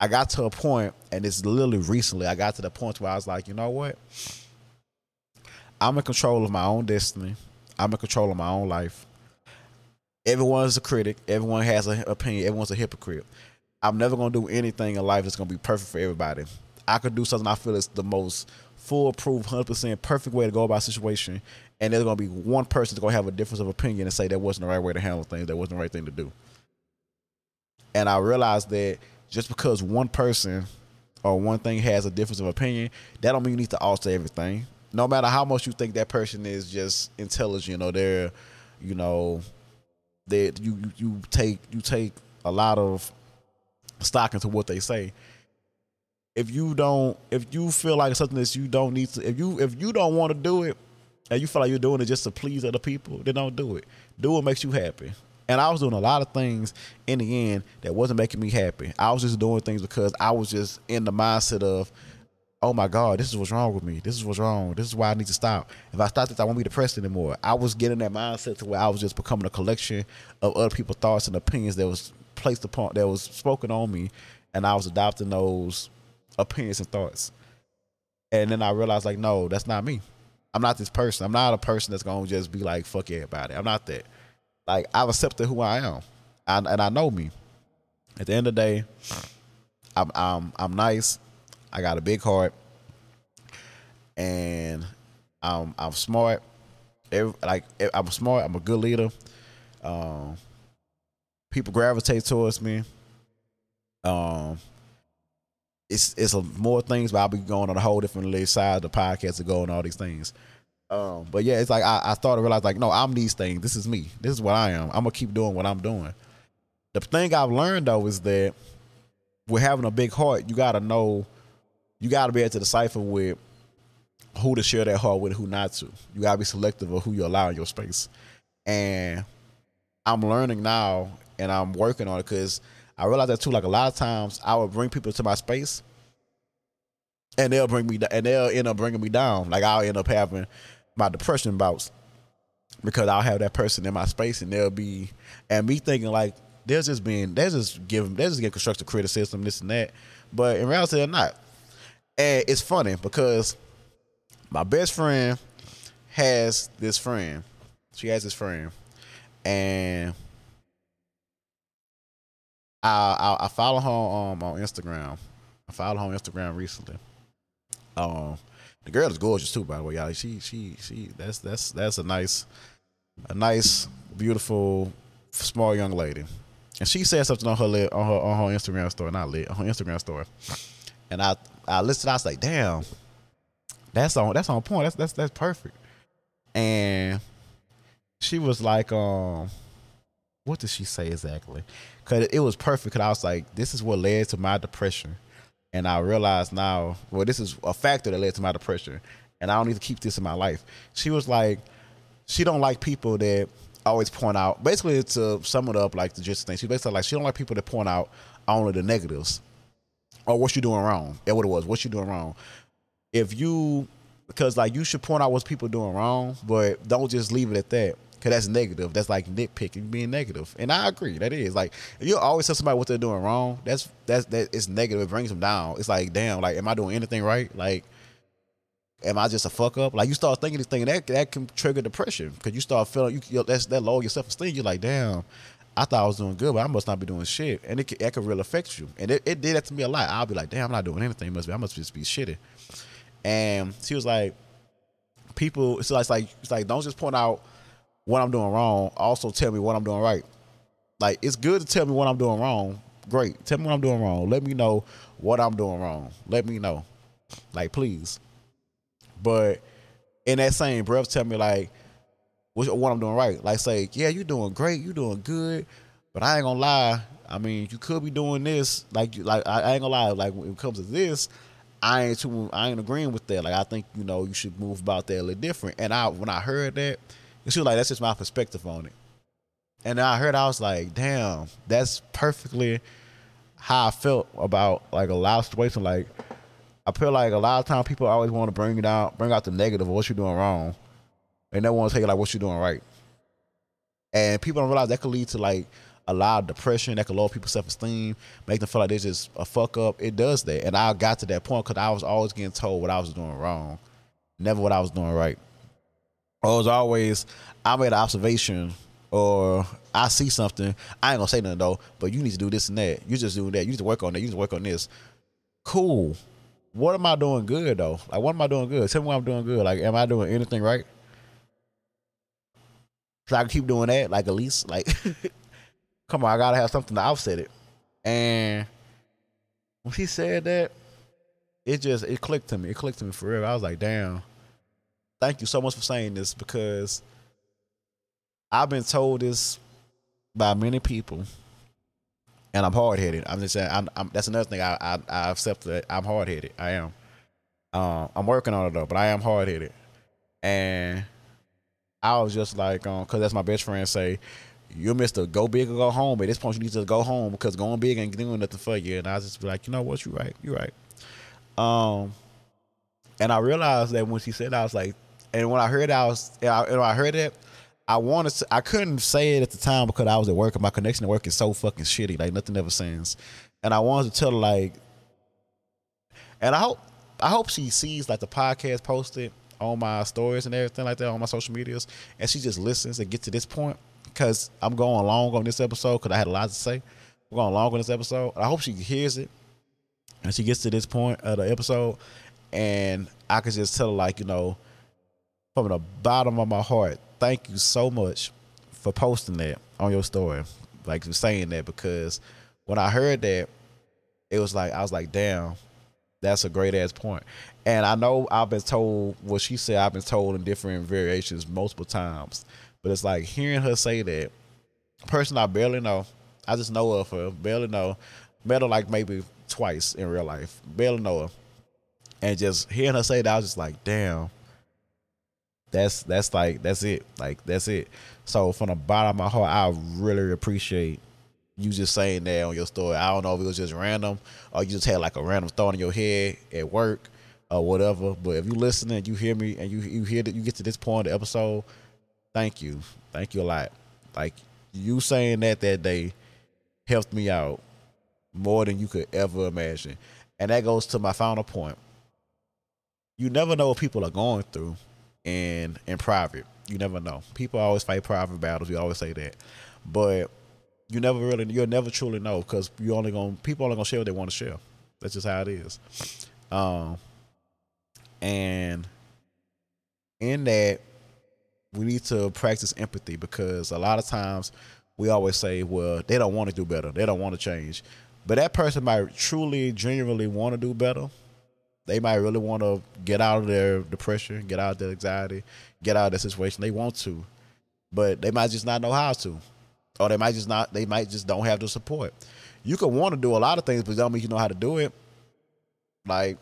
I got to a point, and it's literally recently, I got to the point where I was like, you know what? I'm in control of my own destiny. I'm in control of my own life. Everyone's a critic. Everyone has an opinion. Everyone's a hypocrite. I'm never gonna do anything in life that's gonna be perfect for everybody. I could do something I feel is the most foolproof, hundred percent perfect way to go about a situation, and there's gonna be one person that's gonna have a difference of opinion and say that wasn't the right way to handle things, that wasn't the right thing to do. And I realized that just because one person or one thing has a difference of opinion, that don't mean you need to alter everything. No matter how much you think that person is just intelligent or they're, you know, that you you take you take a lot of stock into what they say. If you don't, if you feel like something that you don't need to, if you if you don't want to do it, and you feel like you're doing it just to please other people, then don't do it. Do what makes you happy. And I was doing a lot of things in the end that wasn't making me happy. I was just doing things because I was just in the mindset of, oh my God, this is what's wrong with me. This is what's wrong. This is why I need to stop. If I stop this, I won't be depressed anymore. I was getting that mindset to where I was just becoming a collection of other people's thoughts and opinions that was placed upon, that was spoken on me, and I was adopting those opinions and thoughts. And then I realized, like, no, that's not me. I'm not this person. I'm not a person that's gonna just be like fuck everybody. I'm not that. Like I've accepted who I am, and, and I know me. At the end of the day, I'm I'm I'm nice. I got a big heart, and I'm I'm smart. Every, like I'm smart. I'm a good leader. Um, people gravitate towards me. Um, it's it's a, more things, but I'll be going on a whole different side of the podcast to go and all these things. Um, but yeah, it's like I, I started to realize like, no, I'm these things. This is me. This is what I am. I'm gonna keep doing what I'm doing. The thing I've learned though is that with having a big heart, you gotta know you got to be able to decipher with who to share that heart with, who not to. You got to be selective of who you allow in your space. And I'm learning now, and I'm working on it because I realize that too. Like a lot of times, I would bring people to my space, and they'll bring me, and they'll end up bringing me down. Like I'll end up having my depression bouts because I'll have that person in my space, and they'll be, and me thinking like they're just being, they're just giving, they're just getting constructive criticism, this and that. But in reality, they're not. And it's funny because my best friend has this friend. She has this friend, and I I, I follow her um, on Instagram. I followed her on Instagram recently. Um, the girl is gorgeous too, by the way, y'all. She she she. That's that's that's a nice, a nice, beautiful, small young lady. And she said something on her on her on her Instagram story, not lit, on her Instagram story. And I I listened. I was like, damn, that's on that's on point. That's that's that's perfect. And she was like, um, what did she say exactly? Cause it was perfect. Cause I was like, this is what led to my depression. And I realized now, well, this is a factor that led to my depression. And I don't need to keep this in my life. She was like, she don't like people that always point out basically to sum it up like the gist thing. She basically like she don't like people that point out only the negatives or what you're doing wrong. That's what it was. What you doing wrong. If you because like you should point out what people doing wrong, but don't just leave it at that. Cause that's negative. That's like nitpicking, being negative. And I agree. That is like you always tell somebody what they're doing wrong. That's that's that is negative. It brings them down. It's like damn. Like am I doing anything right? Like am I just a fuck up? Like you start thinking this thing that that can trigger depression because you start feeling you, you that's that lower your self esteem. You're like damn. I thought I was doing good, but I must not be doing shit, and it that could really affect you. And it, it did that to me a lot. I'll be like, damn, I'm not doing anything. Must be I must just be shitty. And she was like, people. Like, it's like it's like don't just point out what I'm doing wrong. Also tell me what I'm doing right. Like it's good to tell me what I'm doing wrong. Great. Tell me what I'm doing wrong. Let me know what I'm doing wrong. Let me know. Like please. But in that same breath, tell me like what I'm doing right. Like say, yeah, you're doing great, you're doing good, but I ain't gonna lie. I mean, you could be doing this. Like, like I ain't gonna lie. Like when it comes to this, I ain't too, I ain't agreeing with that. Like I think you know you should move about that a little different. And I when I heard that, she was like, that's just my perspective on it. And I heard, I was like, damn, that's perfectly how I felt about like a lot of situations. Like, I feel like a lot of times people always want to bring it out, bring out the negative of what you're doing wrong, and they want to tell you like what you're doing right. And people don't realize that could lead to like a lot of depression. That could lower people's self esteem, make them feel like they're just a fuck up. It does that, and I got to that point because I was always getting told what I was doing wrong, never what I was doing right. It was always I made an observation or I see something. I ain't gonna say nothing though, but you need to do this and that. You just doing that. You need to work on that. You need to work on this. Cool. What am I doing good though? Like what am I doing good? Tell me what I'm doing good. Like am I doing anything right? So I can keep doing that, like at least like *laughs* come on, I gotta have something to offset it. And when she said that, it just it clicked to me. It clicked to me for real. I was like, damn thank you so much for saying this because I've been told this by many people, and I'm hard headed. I'm just saying. I'm, I'm, that's another thing. I I, I accept that I'm hard headed. I am. Um, I'm working on it though, but I am hard headed, and I was just like, um, cause that's my best friend say, you Mister go big or go home. At this point, you need to go home because going big ain't doing nothing for you. And I just be like, you know what, you're right, you're right. Um, and I realized that when she said, I was like, and when I heard I was, and I, and I heard it, I wanted to, I couldn't say it at the time because I was at work and my connection at work is so fucking shitty. Like nothing ever sends. And I wanted to tell her like, and I hope, I hope she sees like the podcast posted on my stories and everything like that on my social medias, and she just listens and get to this point because I'm going long on this episode because I had a lot to say. We're going long on this episode. I hope she hears it and she gets to this point of the episode, and I could just tell her like, you know, from the bottom of my heart, thank you so much for posting that on your story, like saying that because when I heard that, it was like I was like, damn, that's a great ass point. And I know I've been told what she said. I've been told in different variations multiple times, but it's like hearing her say that. Person I barely know, I just know of her, barely know, met her like maybe twice in real life, barely know her, And just hearing her say that, I was just like, damn. That's that's like that's it. Like that's it. So from the bottom of my heart, I really appreciate you just saying that on your story. I don't know if it was just random or you just had like a random thought in your head at work or whatever. But if you listen and you hear me and you you hear that you get to this point of the episode, thank you, thank you a lot. Like you saying that that day helped me out more than you could ever imagine, and that goes to my final point. You never know what people are going through in in private. You never know. People always fight private battles. We always say that, but you never really you'll never truly know because you only gonna people only gonna share what they want to share. That's just how it is. Um, and in that, we need to practice empathy because a lot of times we always say, well, they don't want to do better. They don't want to change. But that person might truly, genuinely want to do better. They might really want to get out of their depression, get out of their anxiety, get out of that situation. They want to, but they might just not know how to, or they might just not. They might just don't have the support. You can want to do a lot of things, but don't mean you know how to do it. Like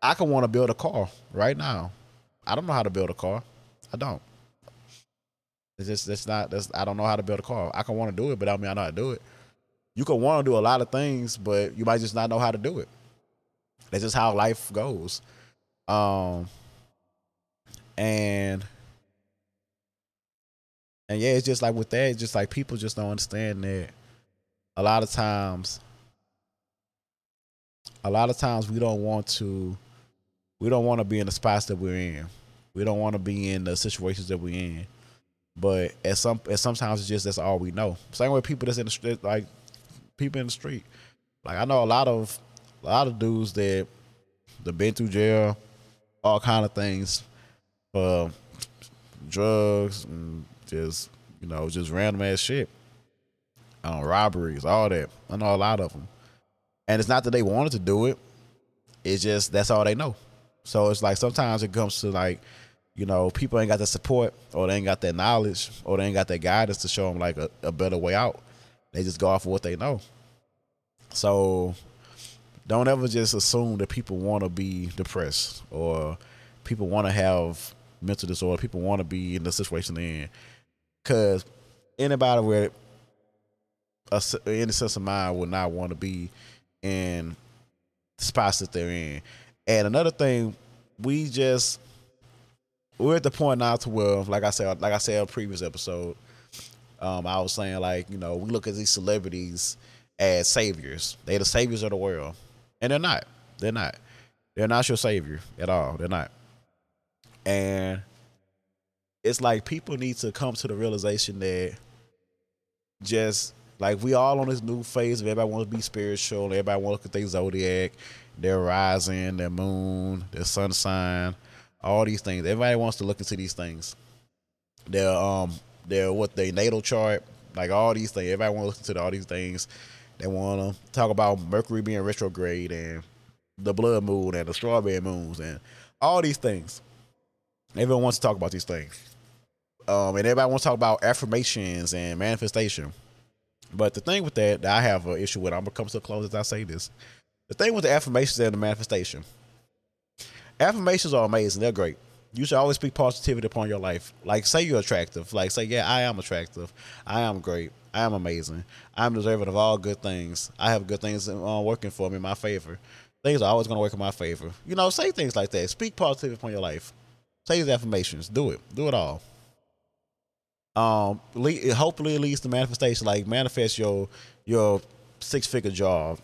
I can want to build a car right now. I don't know how to build a car. I don't. It's just it's not that's I don't know how to build a car. I can want to do it, but I mean I know how to do it. You can want to do a lot of things, but you might just not know how to do it. That's just how life goes. Um and and yeah, it's just like with that, it's just like people just don't understand that a lot of times a lot of times we don't want to we don't want to be in the spots that we're in. We don't want to be in the situations that we're in. But at some at sometimes it's just that's all we know. Same way people that's in the street, like people in the street. Like I know a lot of a lot of dudes that that been through jail, all kind of things for drugs and just you know just random ass shit, um, robberies, all that. I know a lot of them, and it's not that they wanted to do it. It's just that's all they know. So it's like sometimes it comes to like, you know, people ain't got the support or they ain't got that knowledge or they ain't got that guidance to show them like a, a better way out. They just go off of what they know. So don't ever just assume that people want to be depressed or people want to have mental disorder. People want to be in the situation they're in. Because anybody with a, any sense of mind would not want to be in the spots that they're in. And another thing, we just we're at the point now to where, like I said, like I said in previous episode, um, I was saying like you know we look at these celebrities as saviors. They're the saviors of the world, and they're not. They're not. They're not your savior at all. They're not. And it's like people need to come to the realization that just like we all on this new phase of everybody wants to be spiritual, everybody want to look at their zodiac, their rising, their moon, their sun sign, all these things. Everybody wants to look into these things. Their um their what their natal chart, like all these things. Everybody want to look into all these things. They want to talk about Mercury being retrograde and the blood moon and the strawberry moons and all these things. Everyone wants to talk about these things. Um, and everybody wants to talk about affirmations and manifestation. But the thing with that, that I have an issue with, I'm gonna come a close as I say this. The thing with the affirmations and the manifestation, affirmations are amazing. They're great. You should always speak positivity upon your life. Like, say you're attractive. Like, say, yeah, I am attractive. I am great. I am amazing. I'm deserving of all good things. I have good things uh, working for me in my favor. Things are always going to work in my favor. You know, say things like that. Speak positivity upon your life. Say these affirmations. Do it. Do it all. Um, hopefully it leads to manifestation. Like manifest your your six figure job,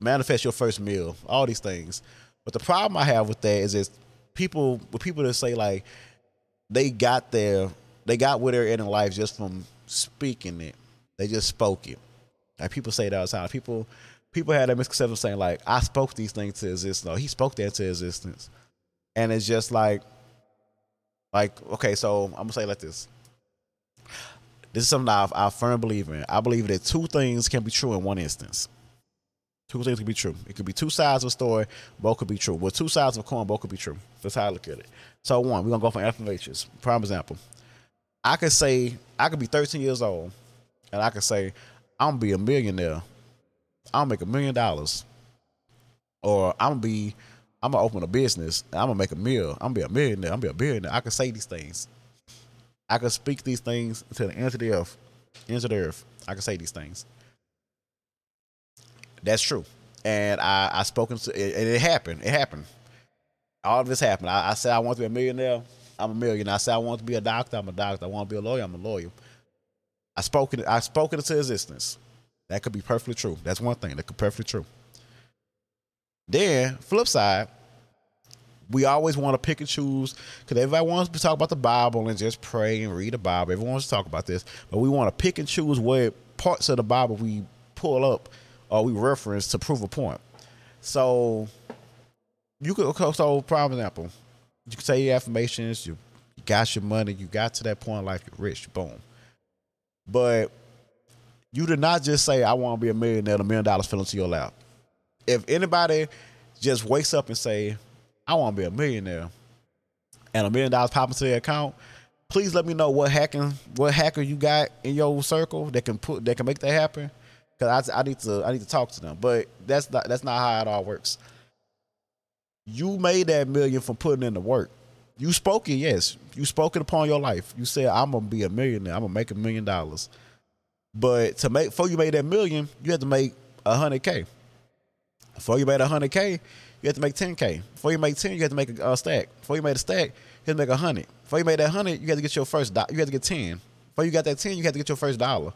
manifest your first meal, all these things. But the problem I have with that is is people with people that say like they got their they got where they're at in life just from speaking it. They just spoke it. Like people say that all the time. People people had that misconception saying like I spoke these things to existence. No, he spoke that to existence. And it's just like like okay, so I'm gonna say like this. This is something I, I firmly believe in. I believe that two things can be true in one instance. Two things can be true. It could be two sides of a story, both could be true. Well, two sides of a coin, both could be true. That's how I look at it. So one, we're gonna go for affirmations. Prime example. I could say I could be 13 years old, and I could say I'm gonna be a millionaire. Gonna make a million dollars, or I'm gonna be I'm gonna open a business. I'm gonna make a meal. I'm gonna be a millionaire. I'm gonna be a billionaire. I can say these things. I can speak these things to the end of the earth. Of the earth. I can say these things. That's true. And I I spoken to and it happened. It happened. All of this happened. I, I said I want to be a millionaire. I'm a millionaire. I said I want to be a doctor. I'm a doctor. I want to be a lawyer. I'm a lawyer. I spoke it. I spoke it into existence. That could be perfectly true. That's one thing that could be perfectly true. Then flip side, we always want to pick and choose because everybody wants to talk about the Bible and just pray and read the Bible. Everyone wants to talk about this, but we want to pick and choose what parts of the Bible we pull up or we reference to prove a point. So you could so prime example, you can say your affirmations, you, got your money, you got to that point in life, you're rich, boom. But you did not just say, I want to be a millionaire, a million dollars fell into your lap. If anybody just wakes up and say, I want to be a millionaire, and a million dollars pop into their account, please let me know what hacking, what hacker you got in your circle that can put that can make that happen. Cause I, I need to I need to talk to them. But that's not that's not how it all works. You made that million from putting in the work. You spoke it, yes. You spoke it upon your life. You said, I'm gonna be a millionaire. I'm gonna make a million dollars. But to make before you made that million, you had to make a hundred K. Before you made a hundred K, you had to make ten K. Before you make ten, you had to make a, stack. Before you made a stack, you had to make a hundred. Before you made that hundred, you had to get your first do- you had to get ten. Before you got that ten, you had to get your first dollar.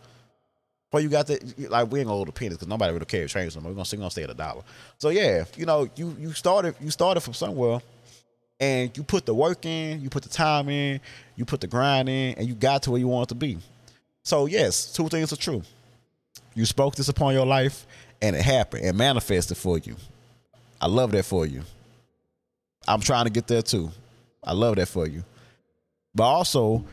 Before you got that, like we ain't gonna hold the pennies because nobody really cares trains no. We're gonna, we gonna stay at a dollar. So yeah, you know, you you started you started from somewhere and you put the work in, you put the time in, you put the grind in, and you got to where you want to be. So yes, two things are true. You spoke this upon your life, and it happened and manifested for you. I love that for you. I'm trying to get there too. I love that for you. But also,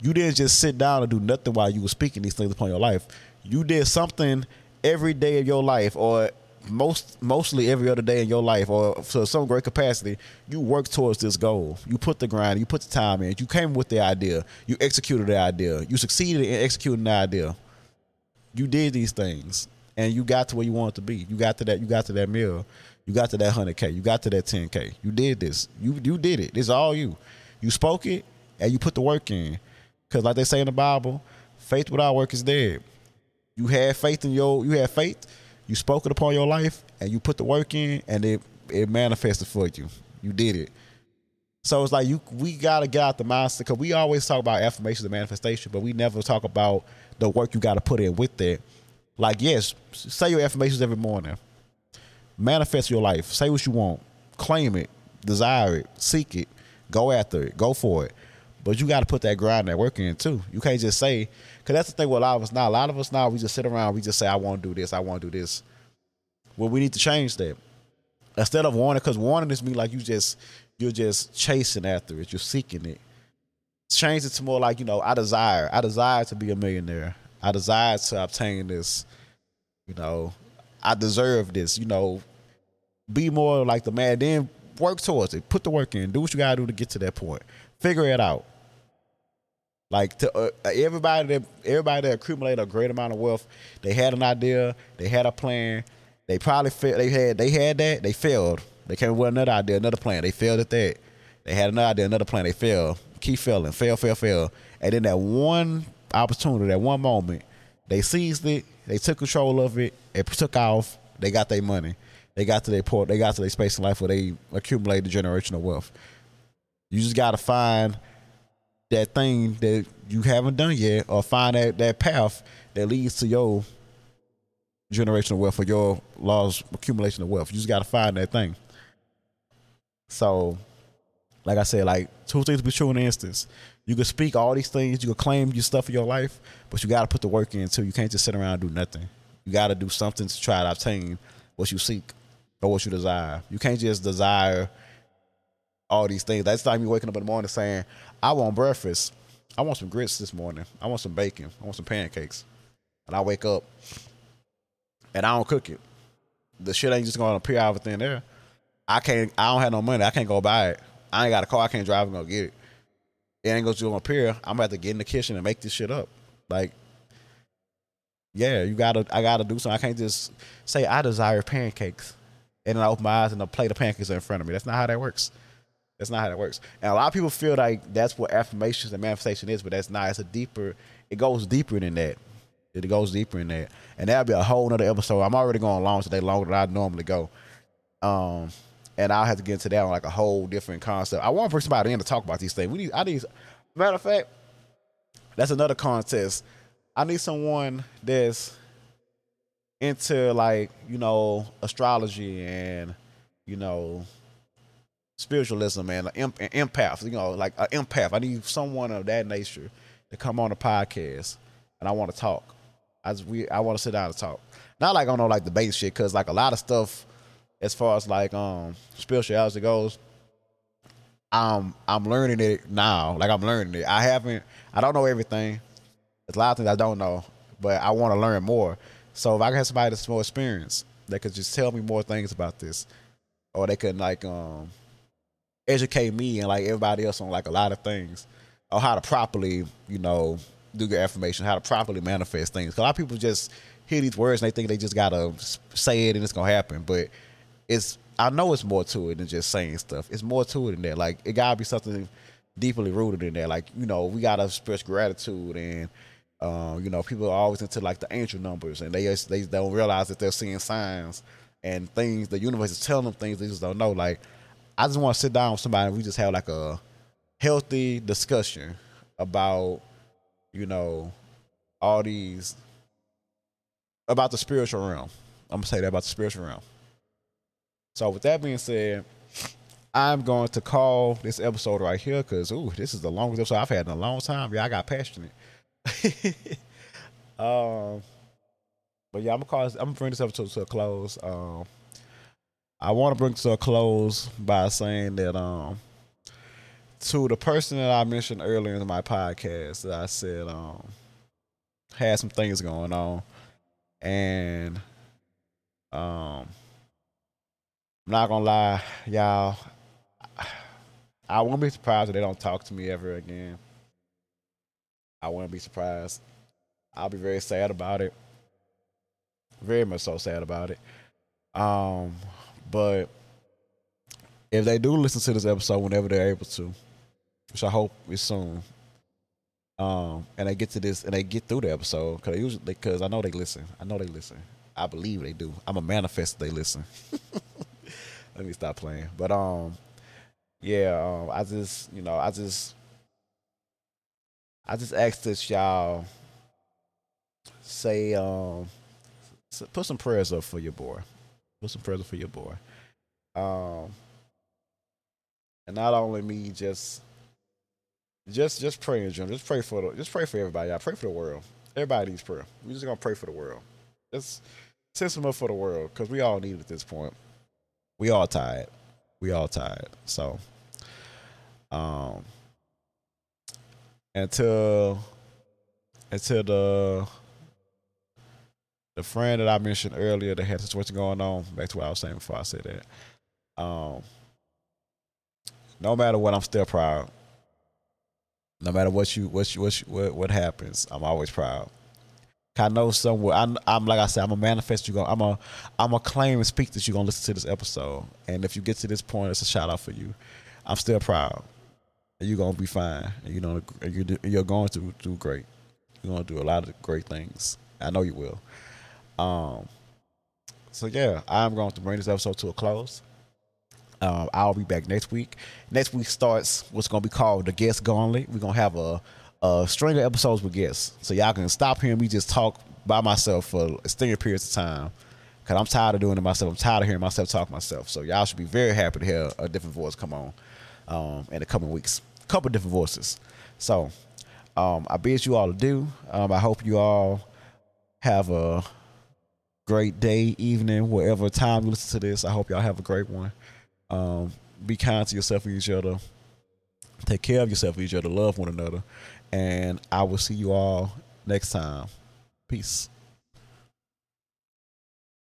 you didn't just sit down and do nothing while you were speaking these things upon your life. You did something every day of your life, or most mostly every other day in your life, or to some great capacity. You worked towards this goal. You put the grind. You put the time in. You came with the idea. You executed the idea. You succeeded in executing the idea. You did these things, and you got to where you wanted to be. You got to that. You got to that mill. You got to that hundred k. You got to that ten k. You did this. You you did it. Is all you. You spoke it, and you put the work in. Because like they say in the Bible, faith without work is dead. You had faith in your you had faith, you spoke it upon your life, and you put the work in, and it it manifested for you. You did it. So it's like you we gotta get out the mindset because we always talk about affirmations and manifestation, but we never talk about the work you gotta put in with that. Like, yes, say your affirmations every morning. Manifest your life. Say what you want. Claim it. Desire it. Seek it. Go after it. Go for it. But you got to put that grind, that work in too. You can't just say, because that's the thing with a lot of us now. A lot of us now, we just sit around, we just say, I want to do this, I want to do this. Well, we need to change that. Instead of wanting, because wanting is me like you just, you're just chasing after it, you're seeking it. Change it to more like, you know, I desire, I desire to be a millionaire. I desire to obtain this. You know, I deserve this. You know, be more like the man. Then work towards it. Put the work in. Do what you gotta do to get to that point. Figure it out. Like to uh, everybody that everybody that accumulated a great amount of wealth, they had an idea, they had a plan. They probably failed. They had they had that. They failed. They came up with another idea, another plan. They failed at that. They had another idea, another plan. They failed. Keep failing. Fail, fail, fail. And then that one opportunity, that one moment, they seized it. They took control of it. It took off. They got their money. They got to their port. They got to their space in life where they accumulated generational wealth. You just got to find that thing that you haven't done yet, or find that that path that leads to your generational wealth or your laws accumulation of wealth. You just got to find that thing. So, like I said, like two things be true in an instance. You can speak all these things, you can claim your stuff in your life, but you got to put the work in too. You can't just sit around and do nothing. You got to do something to try to obtain what you seek or what you desire. You can't just desire all these things. That's time you're waking up in the morning saying, I want breakfast. I want some grits this morning. I want some bacon. I want some pancakes. And I wake up and I don't cook it. The shit ain't just gonna appear out of thin air. I can't I don't have no money. I can't go buy it. I ain't got a car, I can't drive and go get it. It ain't gonna just appear. I'm gonna have to get in the kitchen and make this shit up. Like yeah, you gotta I gotta do something. I can't just say I desire pancakes. and then I open my eyes and a plate of pancakes in front of me. That's not how that works. That's not how that works. And a lot of people feel like that's what affirmations and manifestation is, but that's not. It's a deeper. It goes deeper than that. It goes deeper in that, and that'll be a whole nother episode. I'm already going long today, longer than I normally go. Um, and I'll have to get into that on like a whole different concept. I want to bring somebody in to talk about these things. We need. I need. Matter of fact, that's another contest. I need someone that's into like you know astrology and you know spiritualism and an empath. You know, like an empath. I need someone of that nature to come on the podcast, and I want to talk. I just, we I want to sit down and talk. Not like on no like debate shit, cause like a lot of stuff as far as like um spirituality goes, I'm I'm learning it now. Like I'm learning it. I haven't I don't know everything. There's a lot of things I don't know, but I want to learn more. So if I can have somebody that's more experienced that could just tell me more things about this, or they could like um educate me and like everybody else on like a lot of things, or how to properly you know do your affirmation, how to properly manifest things. Cause a lot of people just hear these words and they think they just gotta say it and it's gonna happen, but it's I know it's more to it than just saying stuff. It's more to it than that. Like it gotta be something deeply rooted in there. Like you know, we gotta express gratitude, and um, you know, people are always into like the angel numbers, and they they don't realize that they're seeing signs and things. The universe is telling them things they just don't know. Like I just want to sit down with somebody. and We just have like a healthy discussion about you know all these about the spiritual realm. I'm gonna say that about the spiritual realm. So with that being said, I'm going to call this episode right here because ooh, this is the longest episode I've had in a long time. Yeah, I got passionate. *laughs* um, but yeah, I'm gonna call. This, I'm gonna bring this episode to a close. Um, I want to bring to a close by saying that um, to the person that I mentioned earlier in my podcast, that I said um, had some things going on, and um I'm not gonna lie, y'all. I won't be surprised if they don't talk to me ever again. I wouldn't be surprised. I'll be very sad about it. Very much so sad about it. Um, but if they do listen to this episode whenever they're able to, which I hope is soon, um, and they get to this and they get through the episode because usually because I know they listen. I know they listen. I believe they do. I'm a manifest they listen. *laughs* Let me stop playing. But um, yeah, um, I just you know I just I just asked this y'all say um put some prayers up for your boy. Put some prayers up for your boy. Um, and not only me, just just just pray in general. Just pray for the, just pray for everybody. I pray for the world. Everybody needs prayer. We just gonna pray for the world. Just send some up for the world because we all need it at this point we all tired. We all tired. So, um, until until the the friend that I mentioned earlier that had a situation going on. Back to what I was saying before I said that. Um, no matter what, I'm still proud. No matter what you what you, what you, what, what happens, I'm always proud. I know somewhere. I'm, I'm like I said. I'm a manifest. You go. I'm a. I'm a claim and speak that you're gonna listen to this episode. And if you get to this point, it's a shout out for you. I'm still proud. You're gonna be fine. You know, you're going to do great. You're gonna do a lot of great things. I know you will. Um. So yeah, I'm going to bring this episode to a close. Um, I'll be back next week. Next week starts what's gonna be called the guest gauntlet. We're gonna have a uh, string of episodes with guests. So y'all can stop hearing me just talk by myself for extended periods of time. Cause I'm tired of doing it myself. I'm tired of hearing myself talk myself. So y'all should be very happy to hear a different voice come on um, in the coming weeks. A couple different voices. So um, I bid you all do. Um, I hope you all have a great day, evening, whatever time you listen to this. I hope y'all have a great one. Um, be kind to yourself and each other. Take care of yourself and each other. Love one another. And I will see you all next time. Peace.